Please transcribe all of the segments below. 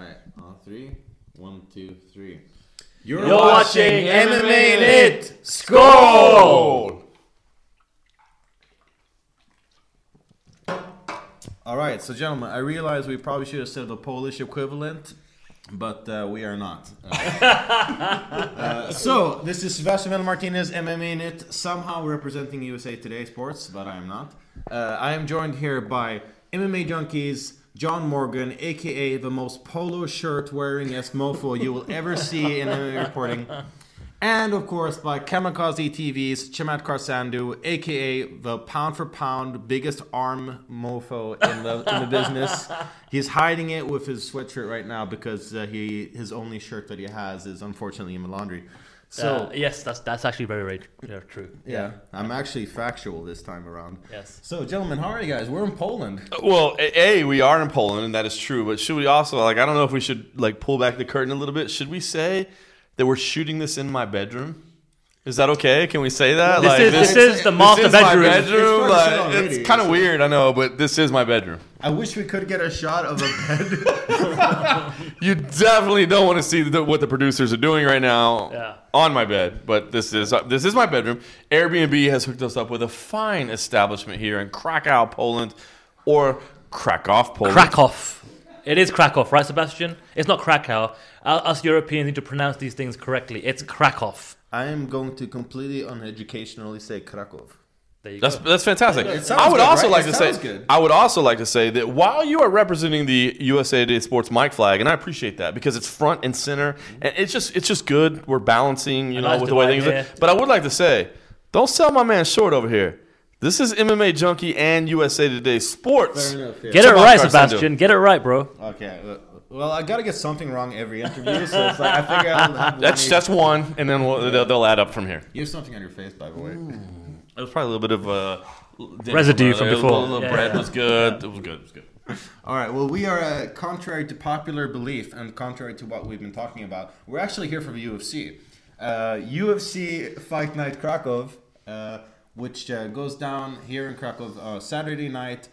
right, on three. One, two, three. You're, watching MMAnytt. Skål! All right, so gentlemen, I realize we probably should have said the Polish equivalent, but uh, we are not. Uh, uh, so this is Sebastian Mel Martinez, MMAnytt, somehow representing USA Today Sports, but I am not. Uh, I am joined here by MMA junkies. John Morgan, aka the most polo shirt wearing mofo you will ever see in MMA reporting. And of course, by Kamikaze TV's Chamatkar Sandhu, aka the pound for pound biggest arm mofo in the in the business. He's hiding it with his sweatshirt right now because uh, he his only shirt that he has is unfortunately in the laundry. So Uh, yes, that's that's actually very very yeah, true. yeah, I'm actually factual this time around. Yes. So, gentlemen, how are you guys? We're in Poland. Well, a, a, we are in Poland, and that is true. But should we also like? I don't know if we should like pull back the curtain a little bit. Should we say that we're shooting this in my bedroom? Is that okay? Can we say that? This like is this is the master this is bedroom. my bedroom. It's Like, already. it's kind of weird, I know, but this is my bedroom. I wish we could get a shot of a bed. You definitely don't want to see the, what the producers are doing right now Yeah. on my bed, but this is uh, this is my bedroom. Airbnb has hooked us up with a fine establishment here in Krakow, Poland, or Krakow, Poland. Krakow. It is Krakow, right, Sebastian? It's not Krakow. Uh, Us Europeans need to pronounce these things correctly. It's Krakow. I am going to completely uneducationally say Krakow. There you That's go. that's fantastic. It I would good, also right? like It to say good. I would also like to say that while you are representing the USA Today Sports mic flag, and I appreciate that because it's front and center, and it's just it's just good. We're balancing, you A know, with the way things. Are. But I would like to say, don't sell my man short over here. This is MMA Junkie and USA Today Sports. Fair enough. Yeah. Get it right, Carson, Sebastian. Get it right, bro. Okay. uh, Well, I gotta get something wrong every interview, so it's like I figure I'll have one That's each. that's one, and then we'll, they'll, they'll add up from here. You have something on your face, by the way. It was probably a little bit of uh, Residue from before. A little Yeah, bread yeah. was good. It was good. It was good. All right. Well, we are uh, contrary to popular belief and contrary to what we've been talking about. We're actually here for the UFC. Uh, UFC Fight Night Krakow, uh, which uh, goes down here in Krakow uh, Saturday night.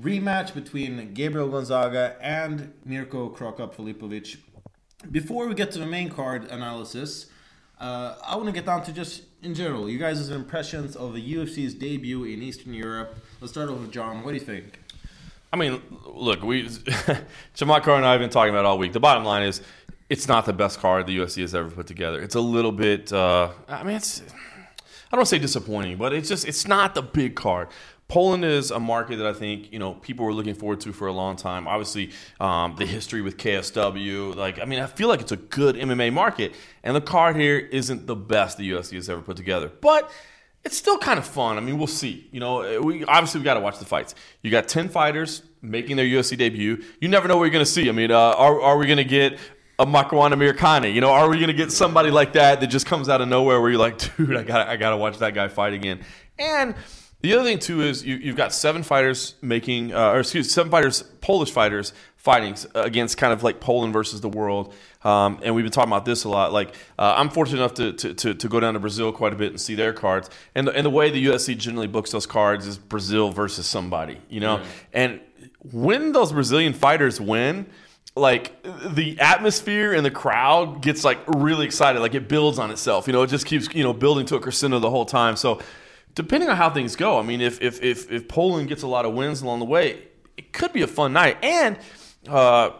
Rematch between Gabriel Gonzaga and Mirko Cro Cop Filipovic. Before we get to the main card analysis, uh, I want to get down to just in general, you guys' impressions of the UFC's debut in Eastern Europe. Let's start off with John. What do you think? I mean, look, we Carr and I have been talking about all week. The bottom line is, it's not the best card the UFC has ever put together. It's a little bit. Uh, I mean, it's. I don't say disappointing, but it's just it's not the big card. Poland is a market that I think you know people were looking forward to for a long time. Obviously, um, the history with KSW, like I mean, I feel like it's a good MMA market, and the card here isn't the best the UFC has ever put together, but it's still kind of fun. I mean, we'll see. You know, we obviously we got to watch the fights. You got ten fighters making their UFC debut. You never know what you're going to see. I mean, uh, are are we going to get a Makwan Amirkhani? You know, are we going to get somebody like that that just comes out of nowhere where you're like, dude, I got I got to watch that guy fight again. And the other thing too is you, you've got seven fighters making, uh, or excuse, seven fighters, Polish fighters fighting against kind of like Poland versus the world. Um, and we've been talking about this a lot. Like uh, I'm fortunate enough to, to, to, to go down to Brazil quite a bit and see their cards. And the, and the way the UFC generally books those cards is Brazil versus somebody, you know. And when those Brazilian fighters win, like the atmosphere and the crowd gets like really excited. Like it builds on itself. You know, it just keeps you know building to a crescendo the whole time. So depending on how things go, I mean, if if if, if Poland gets a lot of wins along the way, it could be a fun night. And uh,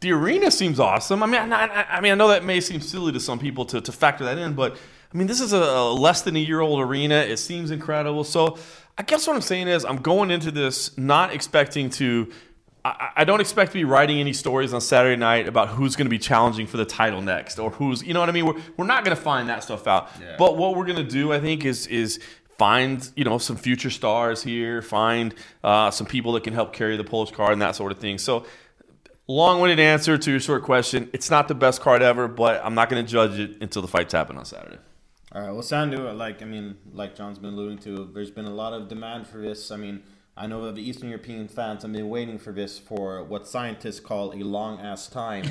the arena seems awesome. I mean, I, I, mean, I know that may seem silly to some people to, to factor that in, but I mean, this is a, a less than a year old arena. It seems incredible. So I guess what I'm saying is, I'm going into this not expecting to. I, I don't expect to be writing any stories on Saturday night about who's going to be challenging for the title next or who's, you know what I mean? We're, we're not going to find that stuff out. Yeah. But what we're going to do, I think, is is find you know some future stars here, find uh, some people that can help carry the Polish card and that sort of thing. So long-winded answer to your short question. It's not the best card ever, but I'm not going to judge it until the fight's happen on Saturday. All right. Well, Sandhu, like I mean, like John's been alluding to, there's been a lot of demand for this. I mean, I know that the Eastern European fans have been waiting for this for what scientists call a long ass time.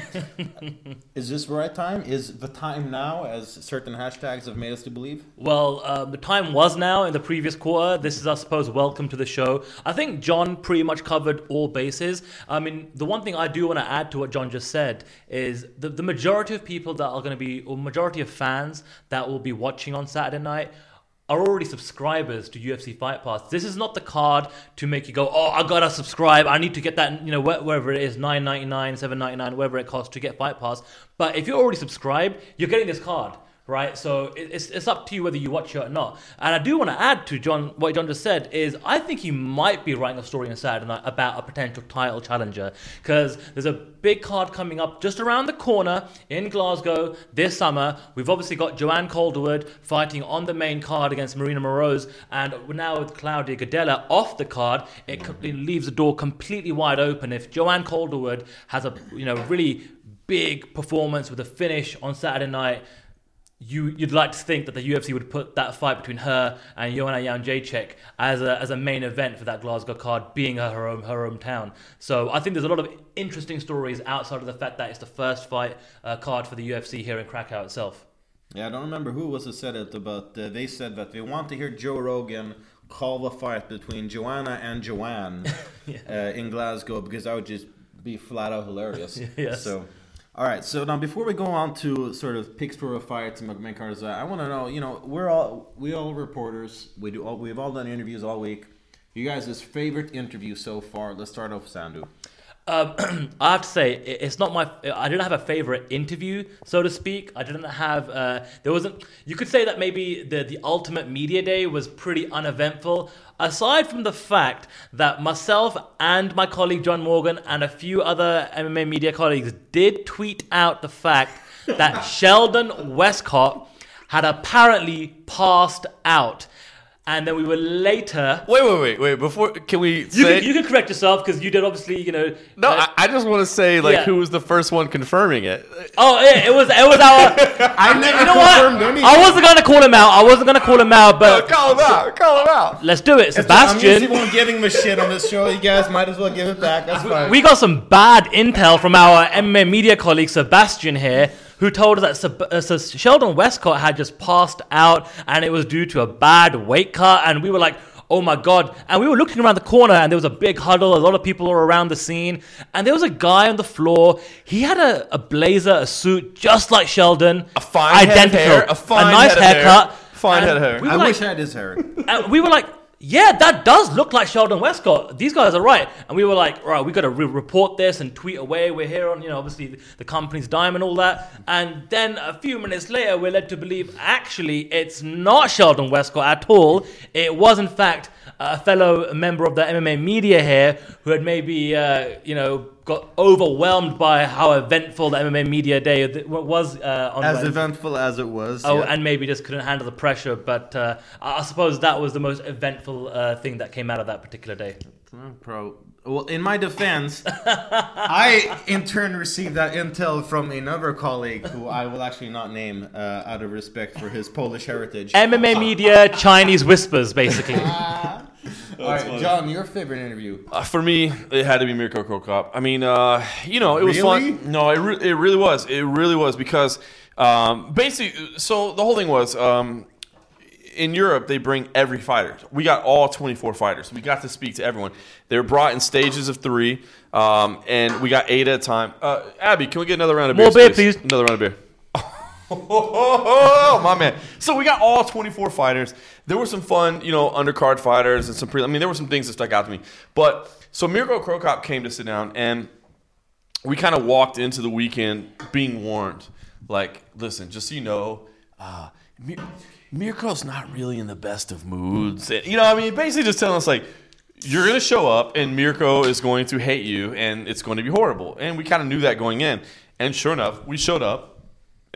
is this the right time? Is the time now, as certain hashtags have made us to believe? Well, uh, the time was now in the previous quarter. This is, I suppose, welcome to the show. I think John pretty much covered all bases. I mean, the one thing I do want to add to what John just said is the, the majority of people that are going to be, or majority of fans that will be watching on Saturday night are already subscribers to UFC Fight Pass. This is not the card to make you go, oh, I gotta subscribe. I need to get that, you know, wherever it is, nine ninety nine, seven ninety nine, whatever it costs to get Fight Pass. But if you're already subscribed, you're getting this card right? So it's, it's up to you whether you watch it or not. And I do want to add to John what John just said is I think he might be writing a story Saturday uh, night about a potential title challenger because there's a big card coming up just around the corner in Glasgow this summer. We've obviously got Joanne Calderwood fighting on the main card against Marina Moroz, and now with Claudia Gadelha off the card, it, it leaves the door completely wide open. If Joanne Calderwood has a you know really big performance with a finish on Saturday night you you'd like to think that the UFC would put that fight between her and Joanna Jędrzejczyk as a as a main event for that Glasgow card, being her her, her hometown. So I think there's a lot of interesting stories outside of the fact that it's the first fight uh, card for the UFC here in Krakow itself. Yeah, I don't remember who was who said it, but uh, they said that they want to hear Joe Rogan call the fight between Joanna and Joanne yeah. uh, in Glasgow because that would just be flat out hilarious. yes. So all right, so now before we go on to sort of picks for a fight to main cards, I want to know, you know, we're all we all reporters. We do all we've all done interviews all week. You guys' favorite interview so far? Let's start off with Sandhu. Um, I have to say, it's not my. I didn't have a favorite interview, so to speak. I didn't have. Uh, there wasn't. You could say that maybe the the ultimate media day was pretty uneventful. Aside from the fact that myself and my colleague John Morgan and a few other MMA media colleagues did tweet out the fact that Sheldon Westcott had apparently passed out and then we were later. Wait, wait, wait, wait. Before can we? You say... can, you can correct yourself because you did obviously, you know. No, uh, I, I, just want to say like yeah. who was the first one confirming it. Oh yeah, it was it was our. I never you know confirmed what? anything. I wasn't gonna call him out. I wasn't gonna call him out, but no, call him out. Call him out. Let's do it, Sebastian. I'm usually one giving him a shit on this show. You guys might as well give it back. That's fine. We got some bad intel from our MMA media colleague Sebastian here who told us that uh, Sheldon Westcott had just passed out and it was due to a bad weight cut. And we were like, oh my god. And we were looking around the corner and there was a big huddle. A lot of people were around the scene. And there was a guy on the floor. He had a, a blazer a suit just like sheldon. A fine identical. hair, a, fine a nice haircut hair. fine head of hair. we i like, wish i had his hair. And we were like yeah, that does look like Sheldon Westcott. These guys are right. And we were like, right, we got to re- report this and tweet away. We're here on, you know, obviously the, the company's dime and all that. And then a few minutes later, we're led to believe actually it's not Sheldon Westcott at all. It was, in fact, a fellow member of the MMA media here who had maybe, uh, you know, got overwhelmed by how eventful the MMA media day was. Uh, on as Wednesday. eventful as it was. Oh, yeah. and maybe just couldn't handle the pressure. But uh, I suppose that was the most eventful uh, thing that came out of that particular day. Pro. Well, in my defense, I in turn received that intel from another colleague who I will actually not name uh, out of respect for his Polish heritage. MMA media, Chinese whispers, basically. All right, funny. John, your favorite interview? Uh, for me, it had to be Mirko Cro Cop. I mean, uh, you know, it was really? fun. No, it, re- it really was. It really was because um, basically, so the whole thing was. Um, in Europe, they bring every fighter. We got all 24 fighters. We got to speak to everyone. They were brought in stages of three, um, and we got eight at a time. Uh, Abby, can we get another round of beer? More beer, please? Another round of beer. Oh, my man. So we got all 24 fighters. There were some fun, you know, undercard fighters and some pre. I mean, there were some things that stuck out to me. But so Mirko Cro Cop came to sit down, and we kind of walked into the weekend being warned. Like, listen, just so you know, uh, Mir- Mirko's not really in the best of moods. And, you know, I mean, basically just telling us like. You're going to show up, and Mirko is going to hate you, and it's going to be horrible. And we kind of knew that going in. And sure enough, we showed up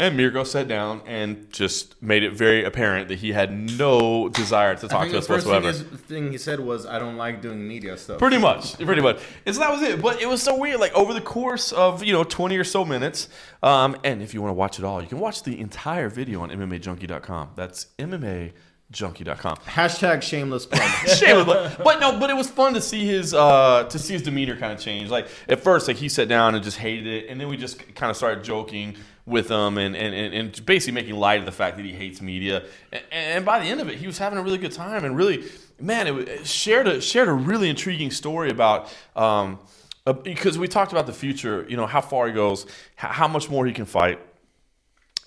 and Mirko sat down and just made it very apparent that he had no desire to talk to us whatsoever. The first thing he said was, "I don't like doing media stuff." Pretty much, pretty much. And so that was it. But it was so weird. Like over the course of you know twenty or so minutes, um, and if you want to watch it all, you can watch the entire video on MMAJunkie.com. That's MMA junkie.com. Hashtag shameless plug. Shameless, but, but no, but it was fun to see his uh, to see his demeanor kind of change. Like at first, like he sat down and just hated it, and then we just kind of started joking with him and, and, and, basically making light of the fact that he hates media. And, and by the end of it, he was having a really good time and really, man, it, shared a shared a really intriguing story about. Um, uh, because we talked about the future, you know, how far he goes, how, how much more he can fight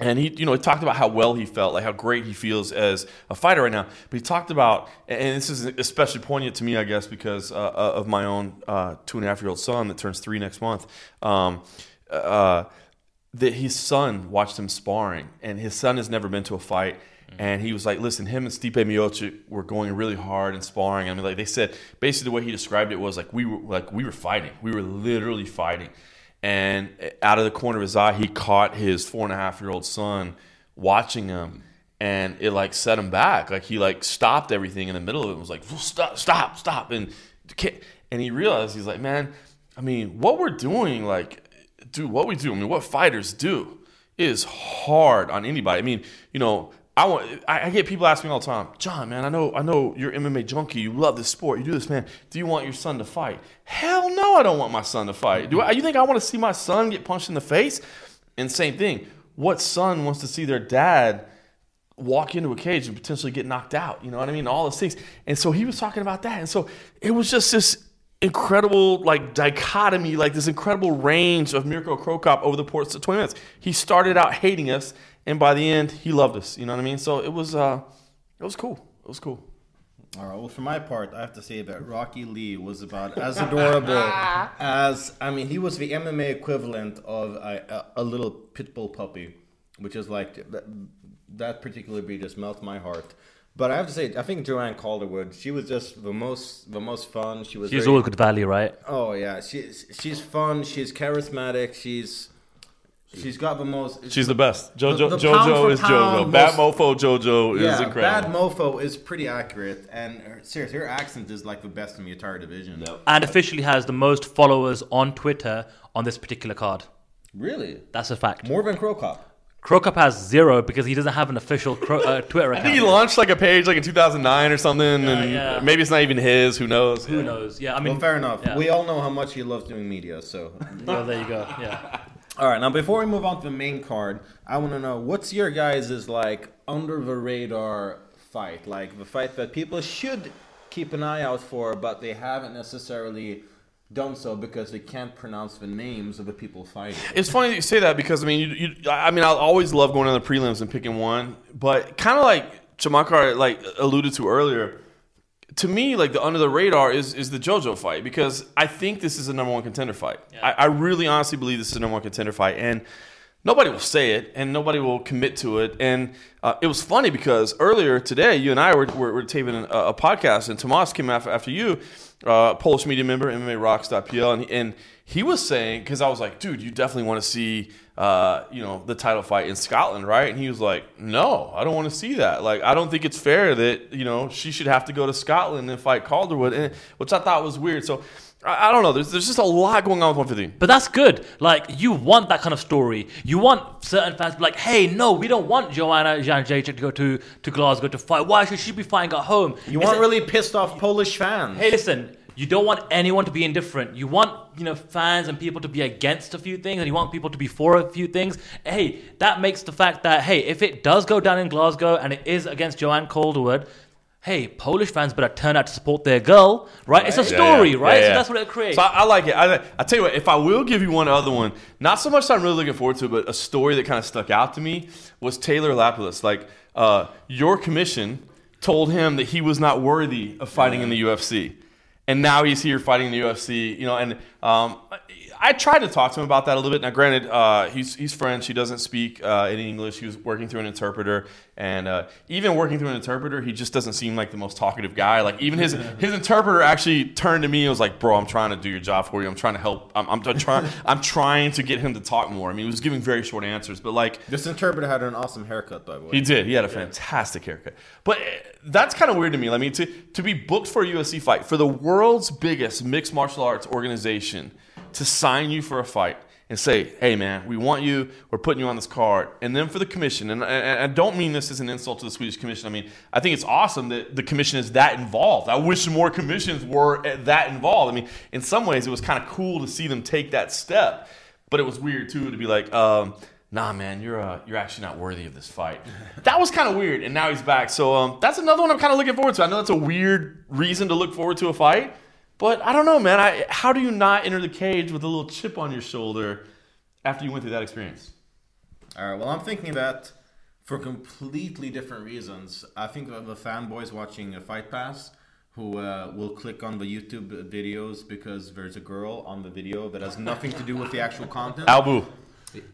and he, you know, he talked about how well he felt, like how great he feels as a fighter right now. But he talked about, and this is especially poignant to me, I guess, because uh, of my own uh, two and a half year old son that turns three next month. Um, uh, that his son watched him sparring, and his son has never been to a fight. Mm-hmm. And he was like, "Listen, him and Stipe Miocic were going really hard and sparring. I mean, like they said, basically the way he described it was like we were like we were fighting. We were literally fighting." and out of the corner of his eye, he caught his four and a half year old son watching him, and it like set him back. Like he like stopped everything in the middle of it. and was like, stop, stop, stop, and and he realized he's like, man, I mean, what we're doing, like, dude, what we do, I mean, what fighters do is hard on anybody. I mean, you know, I want. I, get people asking me all the time, John, man. I know. I know you're MMA junkie. You love this sport. You do this, man. Do you want your son to fight? Hell no, I don't want my son to fight. Do I? You think I want to see my son get punched in the face? And same thing. What son wants to see their dad walk into a cage and potentially get knocked out? You know what I mean? All those things. And so he was talking about that. And so it was just this incredible like dichotomy, like this incredible range of Mirko Cro Cop over the course of 20 minutes. He started out hating us and by the end, he loved us. You know what I mean? So it was, uh, it was cool. It was cool. All right. Well, for my part, I have to say that Rocky Lee was about as adorable as I mean, he was the MMA equivalent of a, a, a little pit bull puppy, which is like that, that particular breed just melts my heart. But I have to say, I think Joanne Calderwood, she was just the most the most fun. She was. She's very, always good value, right? Oh yeah, she's she's fun. She's charismatic. She's She's got the most. She's the best. JoJo, the, the JoJo is JoJo. Bad Mofo JoJo yeah, is incredible. Bad Mofo is pretty accurate, and her, seriously, her accent is like the best in the entire division. Yep. And officially has the most followers on Twitter on this particular card. Really? That's a fact. More than Cro Cop. Has zero because he doesn't have an official Cro- uh, Twitter account. I think he launched like a page like in 2009 or something, yeah, and yeah. maybe it's not even his. Who knows? Who knows? Yeah, I mean, well, fair enough. Yeah. We all know how much he loves doing media, so. well, there you go. Yeah. All right, now before we move on to the main card, I want to know what's your guys' like under the radar fight, like the fight that people should keep an eye out for, but they haven't necessarily done so because they can't pronounce the names of the people fighting. It's funny that you say that because I mean, you, you, I mean, I always love going on the prelims and picking one, but kind of like Chamatkar like alluded to earlier to me, like the under the radar is is the JoJo fight because I think this is a number one contender fight. Yeah. I, I, really honestly believe this is a number one contender fight, and nobody will say it, and nobody will commit to it. And uh, it was funny because earlier today, you and I were were, were taping a, a, podcast, and Tomas came after after you, uh, Polish media member, MMA MMARocks.pl, and and he was saying because I was like, dude, you definitely want to see uh, you know, the title fight in Scotland, right? And he was like, no, I don't want to see that. Like, I don't think it's fair that, you know, she should have to go to Scotland and fight Calderwood, and, which I thought was weird. So, I, I don't know. There's, there's just a lot going on with 115. But that's good. Like, you want that kind of story. You want certain fans to be like, hey, no, we don't want Joanna Jędrzejczyk to go to, to Glasgow to fight. Why should she be fighting at home? You want really pissed off Polish fans. Hey, listen you don't want anyone to be indifferent. You want, you know, fans and people to be against a few things and you want people to be for a few things. Hey, that makes the fact that, hey, if it does go down in Glasgow and it is against Joanne Calderwood, hey, Polish fans better turn out to support their girl, right? right. It's a story, yeah, yeah. right? Yeah, so that's what it creates. So I, I like it. I, I, tell you what, if I will give you one other one, not so much that I'm really looking forward to, but a story that kind of stuck out to me was Taylor Lapilus. Like, uh, your commission told him that he was not worthy of fighting in the UFC and now he's here fighting in the UFC. You know, and um, I tried to talk to him about that a little bit. Now, granted, uh, he's he's French. He doesn't speak uh, any English. He was working through an interpreter, and uh, even working through an interpreter, he just doesn't seem like the most talkative guy. Like even his his interpreter actually turned to me and was like, "Bro, I'm trying to do your job for you. I'm trying to help. I'm, I'm trying. I'm trying to get him to talk more. I mean, he was giving very short answers, but like this interpreter had an awesome haircut, by the way. He did. He had a fantastic haircut. But eh, that's kind of weird to me. I mean, to to be booked for a UFC fight for the world's biggest mixed martial arts organization to sign you for a fight and say, "Hey, man, we want you. We're putting you on this card." And then for the commission, and, I don't mean this as an insult to the Swedish Commission. I mean, I think it's awesome that the commission is that involved. I wish more commissions were that involved. I mean, in some ways, it was kind of cool to see them take that step, but it was weird too to be like. Um, nah, man, you're uh, you're actually not worthy of this fight. that was kind of weird, and now he's back. So um, that's another one I'm kind of looking forward to. I know that's a weird reason to look forward to a fight, but I don't know, man. I how do you not enter the cage with a little chip on your shoulder after you went through that experience? All right. Well, I'm thinking that for completely different reasons. I think of the fanboys watching a Fight Pass who uh, will click on the YouTube videos because there's a girl on the video that has nothing to do with the actual content. Albu.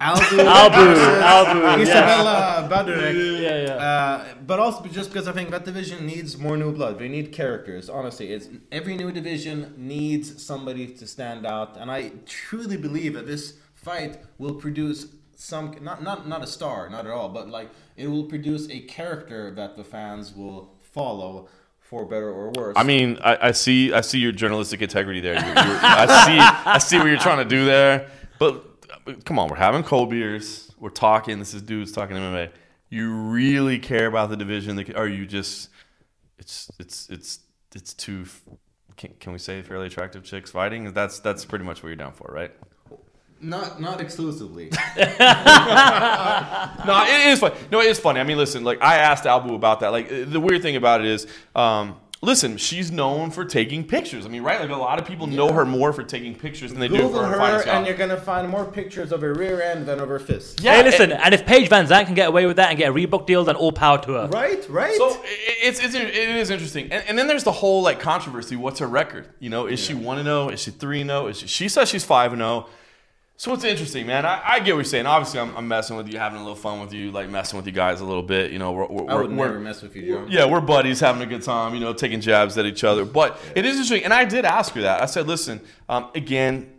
Albu, Albu, Albu, yes. Izabela Badurek. Yeah, yeah. Uh, but also just because I think that division needs more new blood. They need characters. Honestly, it's every new division needs somebody to stand out, and I truly believe that this fight will produce some not not not a star, not at all, but like it will produce a character that the fans will follow. For better or worse. I mean, I, I see, I see your journalistic integrity there. You're, you're, I see, I see what you're trying to do there. But come on, we're having cold beers. We're talking. This is dudes talking MMA. You really care about the division, or you just it's it's it's it's too. Can, can we say fairly attractive chicks fighting? That's that's pretty much what you're down for, right? Not not exclusively. no, it is funny. No, it is funny. I mean, listen, like I asked Albu about that. Like the weird thing about it is, um, listen, she's known for taking pictures. I mean, right? Like a lot of people know her more for taking pictures than they Google do for her, her, fighting style. and you're gonna find more pictures of her rear end than of her fist. Yeah, hey, listen, and if Paige VanZant can get away with that and get a Reebok deal, then all power to her. Right, right. So i- it's, it's it is interesting, and, and then there's the whole like controversy. What's her record? You know, is she one and zero? Is she three and zero? Is she? She says she's five and zero. So it's interesting, man. I, I get what you're saying. Obviously, I'm, I'm messing with you, having a little fun with you, like messing with you guys a little bit. You know, we're, we're, I would we're- never mess with you, Joe. yeah, we're buddies having a good time, you know, taking jabs at each other. But it is interesting. And I did ask her that. I said, listen, um, again,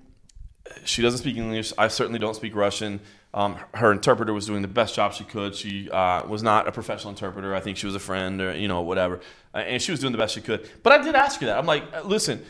she doesn't speak English. I certainly don't speak Russian. Um, her interpreter was doing the best job she could. She uh, was not a professional interpreter. I think she was a friend or, you know, whatever. And she was doing the best she could. But I did ask her that. I'm like, listen,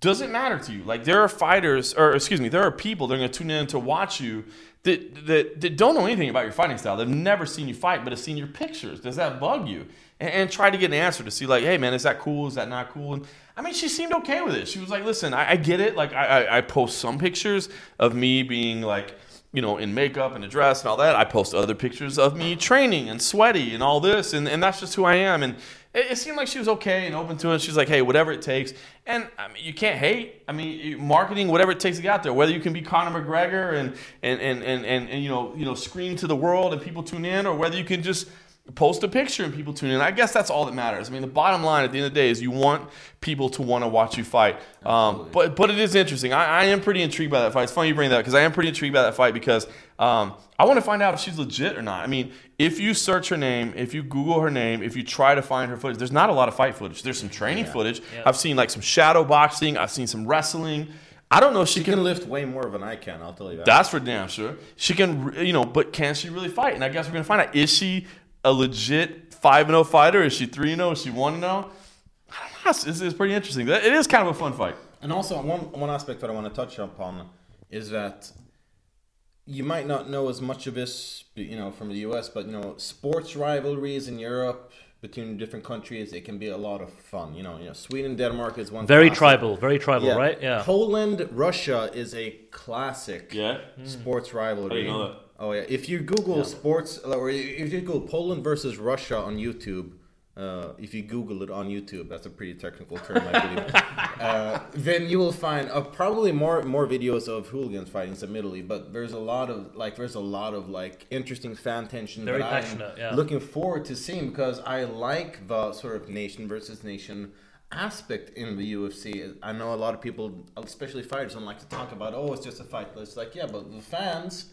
does it matter to you? Like there are fighters, or excuse me, there are people that are going to tune in to watch you that, that that don't know anything about your fighting style. They've never seen you fight, but have seen your pictures. Does that bug you? And, and try to get an answer to see, like, hey man, is that cool? Is that not cool? And I mean, she seemed okay with it. She was like, listen, I, I get it. Like I, I, I post some pictures of me being like you know, in makeup and a dress and all that. I post other pictures of me training and sweaty and all this, and, and that's just who I am. And it, it seemed like she was okay and open to it. She's like, hey, whatever it takes. And I mean, you can't hate. I mean, marketing, whatever it takes to get out there. Whether you can be Conor McGregor and and, and, and, and, and you know, you know, scream to the world and people tune in, or whether you can just post a picture and people tune in. I guess that's all that matters. I mean, the bottom line at the end of the day is you want people to want to watch you fight. Um, but but it is interesting. I, I am pretty intrigued by that fight. It's funny you bring that up because I am pretty intrigued by that fight because um, I want to find out if she's legit or not. I mean, if you search her name, if you Google her name, if you try to find her footage, there's not a lot of fight footage. There's some training footage. I've seen like some shadow boxing. I've seen some wrestling. I don't know if she, She can can lift way more than I can. I'll tell you that. that's for damn sure. She can, you know, but can she really fight? And I guess we're gonna find out. Is she a legit five and zero fighter? Is she three and zero? Is she one and oh? zero? It's, it's, it's pretty interesting. It is kind of a fun fight. And also, one one aspect that I want to touch upon is that you might not know as much of this, you know, from the U.S., but you know, sports rivalries in Europe between different countries, it can be a lot of fun. You know, you know, Sweden, Denmark is one. Very classic. tribal, very tribal, Yeah. right? Yeah. Poland, Russia is a classic. Yeah. sports rivalry. Oh yeah, if you Google sports or if you Google Poland versus Russia on YouTube, uh, if you Google it on YouTube, that's a pretty technical term, I believe. uh, then you will find uh, probably more more videos of hooligans fighting admittedly, but there's a lot of like there's a lot of like interesting fan tension Very that I'm passionate, yeah. looking forward to seeing because I like the sort of nation versus nation aspect in the UFC. I know a lot of people, especially fighters, don't like to talk about, oh, it's just a fight. But it's like, yeah, but the fans,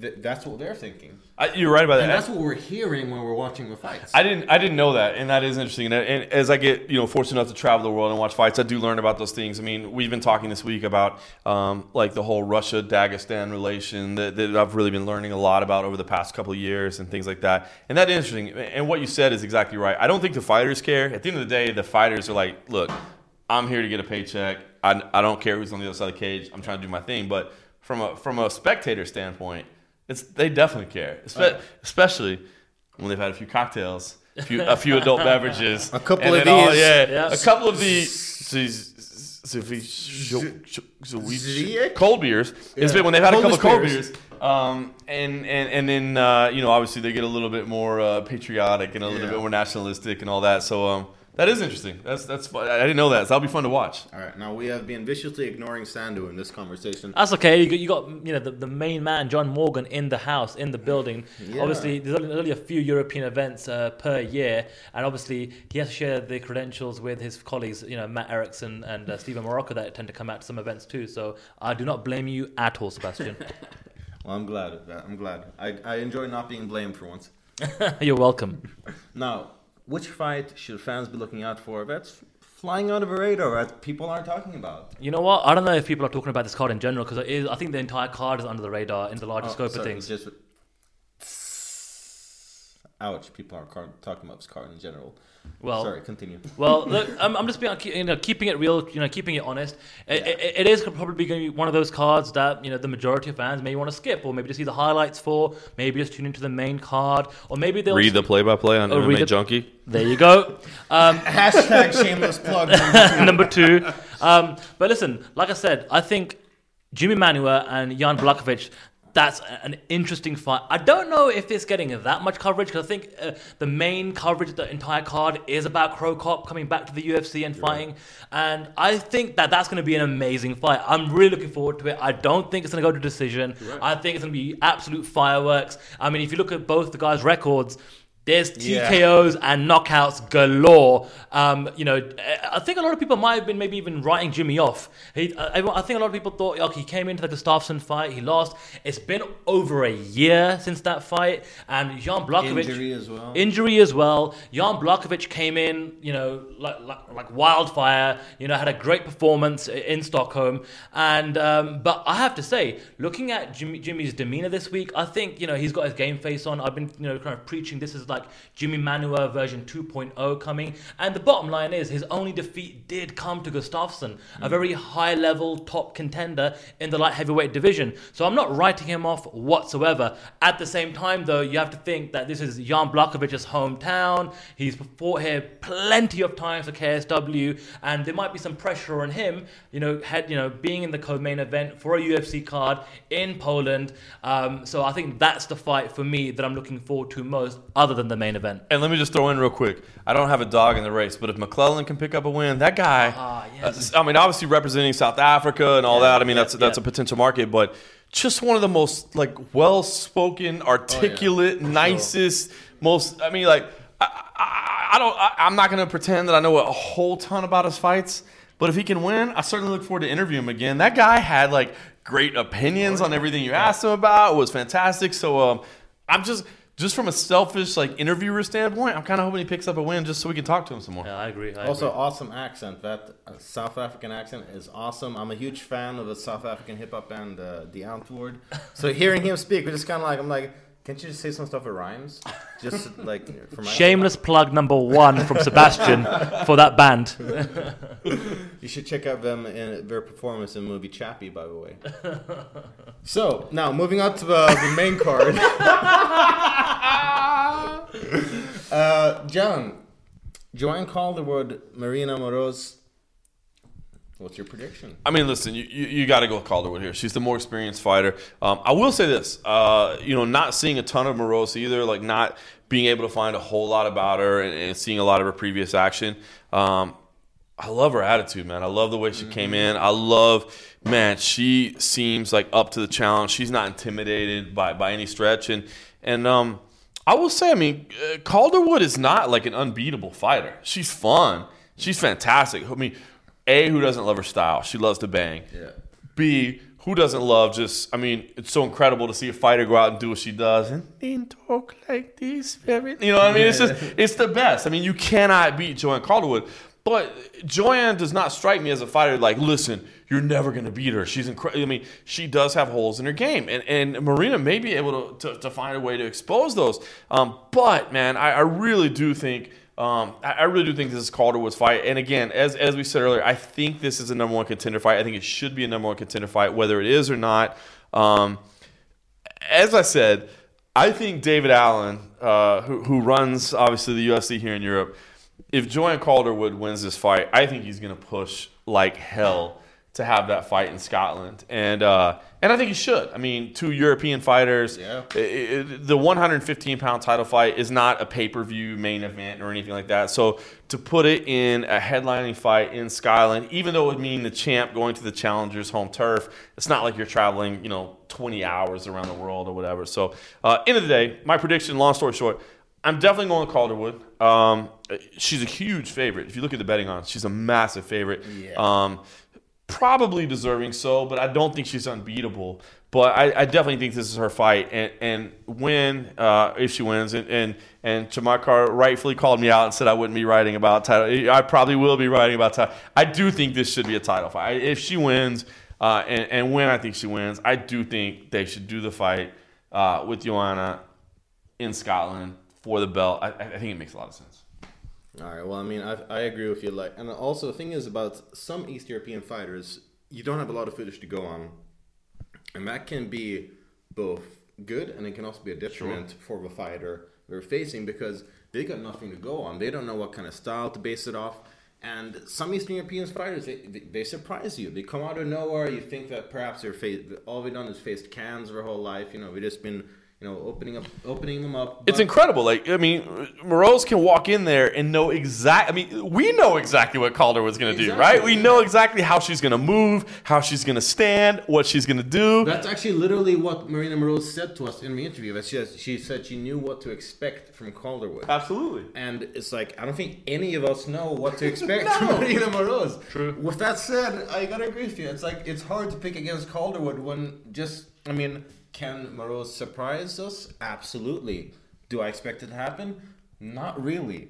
th- that's what they're thinking. I, you're right about And that. that's what we're hearing when we're watching the fights. I didn't I didn't know that, and that is interesting. And, and as I get you know fortunate enough to travel the world and watch fights, I do learn about those things. I mean, we've been talking this week about um, like the whole Russia Dagestan relation that, that I've really been learning a lot about over the past couple of years and things like that. And that is interesting. And what you said is exactly right. I don't think the fighters care. At the end of the day, the fighters are like, look, I'm here to get a paycheck. I, I don't care who's on the other side of the cage. I'm trying to do my thing, but from a from a spectator standpoint, it's they definitely care, Espe- Right. especially when they've had a few cocktails, a few, a few adult beverages, A couple of then all- these. yeah, Yeah. a couple of these. so if we- so we- Żywiec? cold beers. It's Yeah. been when they've had a couple of cold beers. beers. Um, and, and and then uh, you know obviously they get a little bit more uh, patriotic and a little Yeah. bit more nationalistic and all that. So um, that is interesting. That's that's fun. I didn't know that. So that'll be fun to watch. All right, now we have been viciously ignoring Sandhu in this conversation. That's okay. You got, you got you know the, the main man John Morgan in the house in the building. Yeah. Obviously, there's only, only a few European events uh, per year, and obviously he has to share the credentials with his colleagues. You know Matt Erickson and uh, Steven Marrocco that tend to come out to some events too. So I do not blame you at all, Sebastian. Well, I'm glad. of that. I'm glad. I, I enjoy not being blamed for once. You're welcome. Now, which fight should fans be looking out for that's flying out of a radar that people aren't talking about? You know what? I don't know if people are talking about this card in general because I think the entire card is under the radar in the larger Oh, scope sorry, of things. Just, ouch! People aren't talking about this card in general. Well, sorry. Continue. Well, look, I'm, I'm just being, you know, keeping it real, you know, keeping it honest. It, it, it is probably going to be one of those cards that you know the majority of fans may want to skip, or maybe just see the highlights for, maybe just tune into the main card, or maybe they'll Read the play-by-play on Oh, read MMA the- Junkie. There you go. Um, Hashtag shameless plug. number two. Um, but listen, like I said, I think Jimi Manuwa and Jan Blachowicz. That's an interesting fight. I don't know if it's getting that much coverage because I think uh, the main coverage of the entire card is about Cro Cop coming back to the UFC and fighting. And I think that that's going to be an amazing fight. I'm really looking forward to it. I don't think it's going to go to decision. I think it's going to be absolute fireworks. I mean, if you look at both the guys' records, there's Yeah. TKOs and knockouts galore. Um, you know, I think a lot of people might have been maybe even writing Jimmy off. He, I, I think a lot of people thought, okay, he came into the Gustafsson fight, he lost. It's been over a year since that fight, and Jan Blachowicz Injury as well. Injury as well. Jan Blachowicz came in, you know, like, like, like wildfire. You know, had a great performance in Stockholm. And um, but I have to say, looking at Jimmy, Jimmy's demeanor this week, I think you know he's got his game face on. I've been you know kind of preaching this is like Jimi Manuwa version 2.0 coming. And the bottom line is his only defeat did come to Gustafsson, a very high level top contender in the light heavyweight division. So I'm not writing him off whatsoever. At the same time, though, you have to think that this is Jan Blachowicz hometown. He's fought here plenty of times for KSW, and there might be some pressure on him. You know, had you know being in the co-main event for a UFC card in Poland. Um, so I think that's the fight for me that I'm looking forward to most, other than the main event. And let me just throw in real quick. I don't have a dog in the race, but if McLellan can pick up a win, that guy. Ah, yes. uh, I mean, obviously representing South Africa and all that. I mean, yeah, that's that's yeah. a potential market, but just one of the most like well-spoken, articulate, nicest, most. I mean, like I, I, I don't. I, I'm not going to pretend that I know a whole ton about his fights. But if he can win, I certainly look forward to interviewing him again. That guy had like great opinions on everything you asked him about. It was fantastic. So um, I'm just just from a selfish like interviewer standpoint, I'm kind of hoping he picks up a win just so we can talk to him some more. Yeah, I agree. I Also, agree. awesome accent. That uh, South African accent is awesome. I'm a huge fan of the South African hip hop band, uh, Die Antwoord. So hearing him speak, we're just kind of like, I'm like, can't you just say some stuff with rhymes? Just like for my Shameless plug number one from Sebastian for that band. You should check out them in their performance in the movie Chappie, by the way. so now moving on to uh, the main card. uh, John, Joanne Calderwood, Marina Moroz. What's your prediction? I mean, listen, you, you, you got to go with Calderwood here. She's the more experienced fighter. Um, I will say this, uh, you know, not seeing a ton of Moroz either, like not being able to find a whole lot about her and, and seeing a lot of her previous action. Um, I love her attitude, man. I love the way she came in. I love, man, she seems like up to the challenge. She's not intimidated by, by any stretch. And, and, um, I will say, I mean, uh, Calderwood is not like an unbeatable fighter. She's fun. She's fantastic. I mean, A, who doesn't love her style? She loves to bang. Yeah. B, who doesn't love just, I mean, it's so incredible to see a fighter go out and do what she does and then talk like this. Very, you know what I mean? It's just, it's the best. I mean, you cannot beat Joanne Calderwood. But Joanne does not strike me as a fighter like, listen, you're never going to beat her. She's incredible. I mean, she does have holes in her game. And, and Marina may be able to, to, to find a way to expose those. Um, but, man, I, I really do think um, I, I really do think this is Calderwood's fight. And again, as, as we said earlier, I think this is a number one contender fight. I think it should be a number one contender fight, whether it is or not. Um, as I said, I think David Allen, uh, who, who runs obviously the UFC here in Europe, if Joanne Calderwood wins this fight, I think he's going to push like hell to have that fight in Scotland, and uh, and I think he should. I mean, two European fighters. Yeah. I- I- the 115 pound title fight is not a pay per view main event or anything like that. So to put it in a headlining fight in Scotland, even though it would mean the champ going to the challenger's home turf, it's not like you're traveling, you know, 20 hours around the world or whatever. So uh, end of the day, my prediction. Long story short. I'm definitely going with Calderwood. Um, she's a huge favorite. If you look at the betting odds, she's a massive favorite. Yeah. Um, probably deserving so, but I don't think she's unbeatable. But I, I definitely think this is her fight, and and win uh, if she wins. And and and Chamatkar rightfully called me out and said I wouldn't be writing about title. I probably will be writing about title. I do think this should be a title fight. If she wins, uh, and and when I think she wins, I do think they should do the fight uh, with Joanna in Scotland for the belt. I, I think it makes a lot of sense. All right. Well, I mean, I, I agree with you. Like, and also the thing is about some East European fighters, you don't have a lot of footage to go on, and that can be both good and it can also be a detriment for the fighter they're facing because they got nothing to go on. They don't know what kind of style to base it off. And some Eastern European fighters, they, they, they surprise you. They come out of nowhere. You think that perhaps they're fa- all they've done is faced cans their whole life. You know, we've just been, you know, opening up, opening them up. It's incredible. Like I mean, Moroz can walk in there and know exact. I mean, we know exactly what Calder was going to do, right? We know exactly how she's going to move, how she's going to stand, what she's going to do. That's actually literally what Marina Moroz said to us in the interview. That she, she said she knew what to expect from Calderwood. Absolutely. And it's like, I don't think any of us know what to expect from Marina Moroz. True. With that said, I gotta agree with you. It's like, it's hard to pick against Calderwood when just, I mean, can Moroz surprise us? Absolutely. Do I expect it to happen? Not really.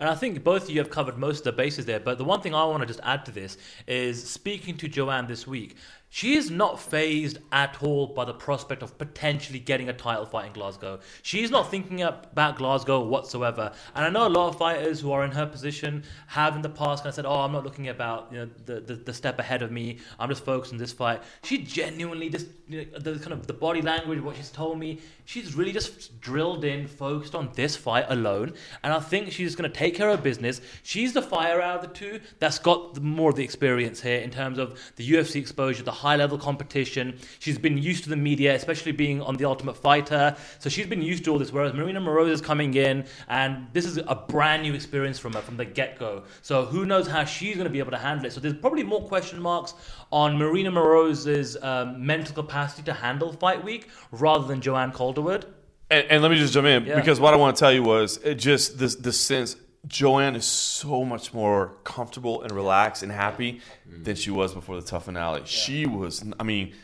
And I think both of you have covered most of the bases there. But the one thing I want to just add to this is speaking to Joanne this week, she is not phased at all by the prospect of potentially getting a title fight in Glasgow. She's not thinking about Glasgow whatsoever. And I know a lot of fighters who are in her position have in the past kind of said, "Oh, I'm not looking about you know the, the, the step ahead of me. I'm just focused on this fight." She genuinely just you know, the kind of the body language, what she's told me, she's really just drilled in, focused on this fight alone. And I think she's going to take care of business. She's the fire out of the two that's got the, more of the experience here in terms of the UFC exposure, the high level competition. She's been used to the media, especially being on the Ultimate Fighter. So she's been used to all this. Whereas Marina Moroz is coming in, and this is a brand new experience from her from the get go. So who knows how she's going to be able to handle it? So there's probably more question marks on Marina Moroz's um, mental capacity to handle fight week rather than Joanne Calderwood. And, and let me just jump in Yeah. because what I want to tell you was it just this the sense Joanne is so much more comfortable and relaxed and happy than she was before the TUF Finale. She was, I mean,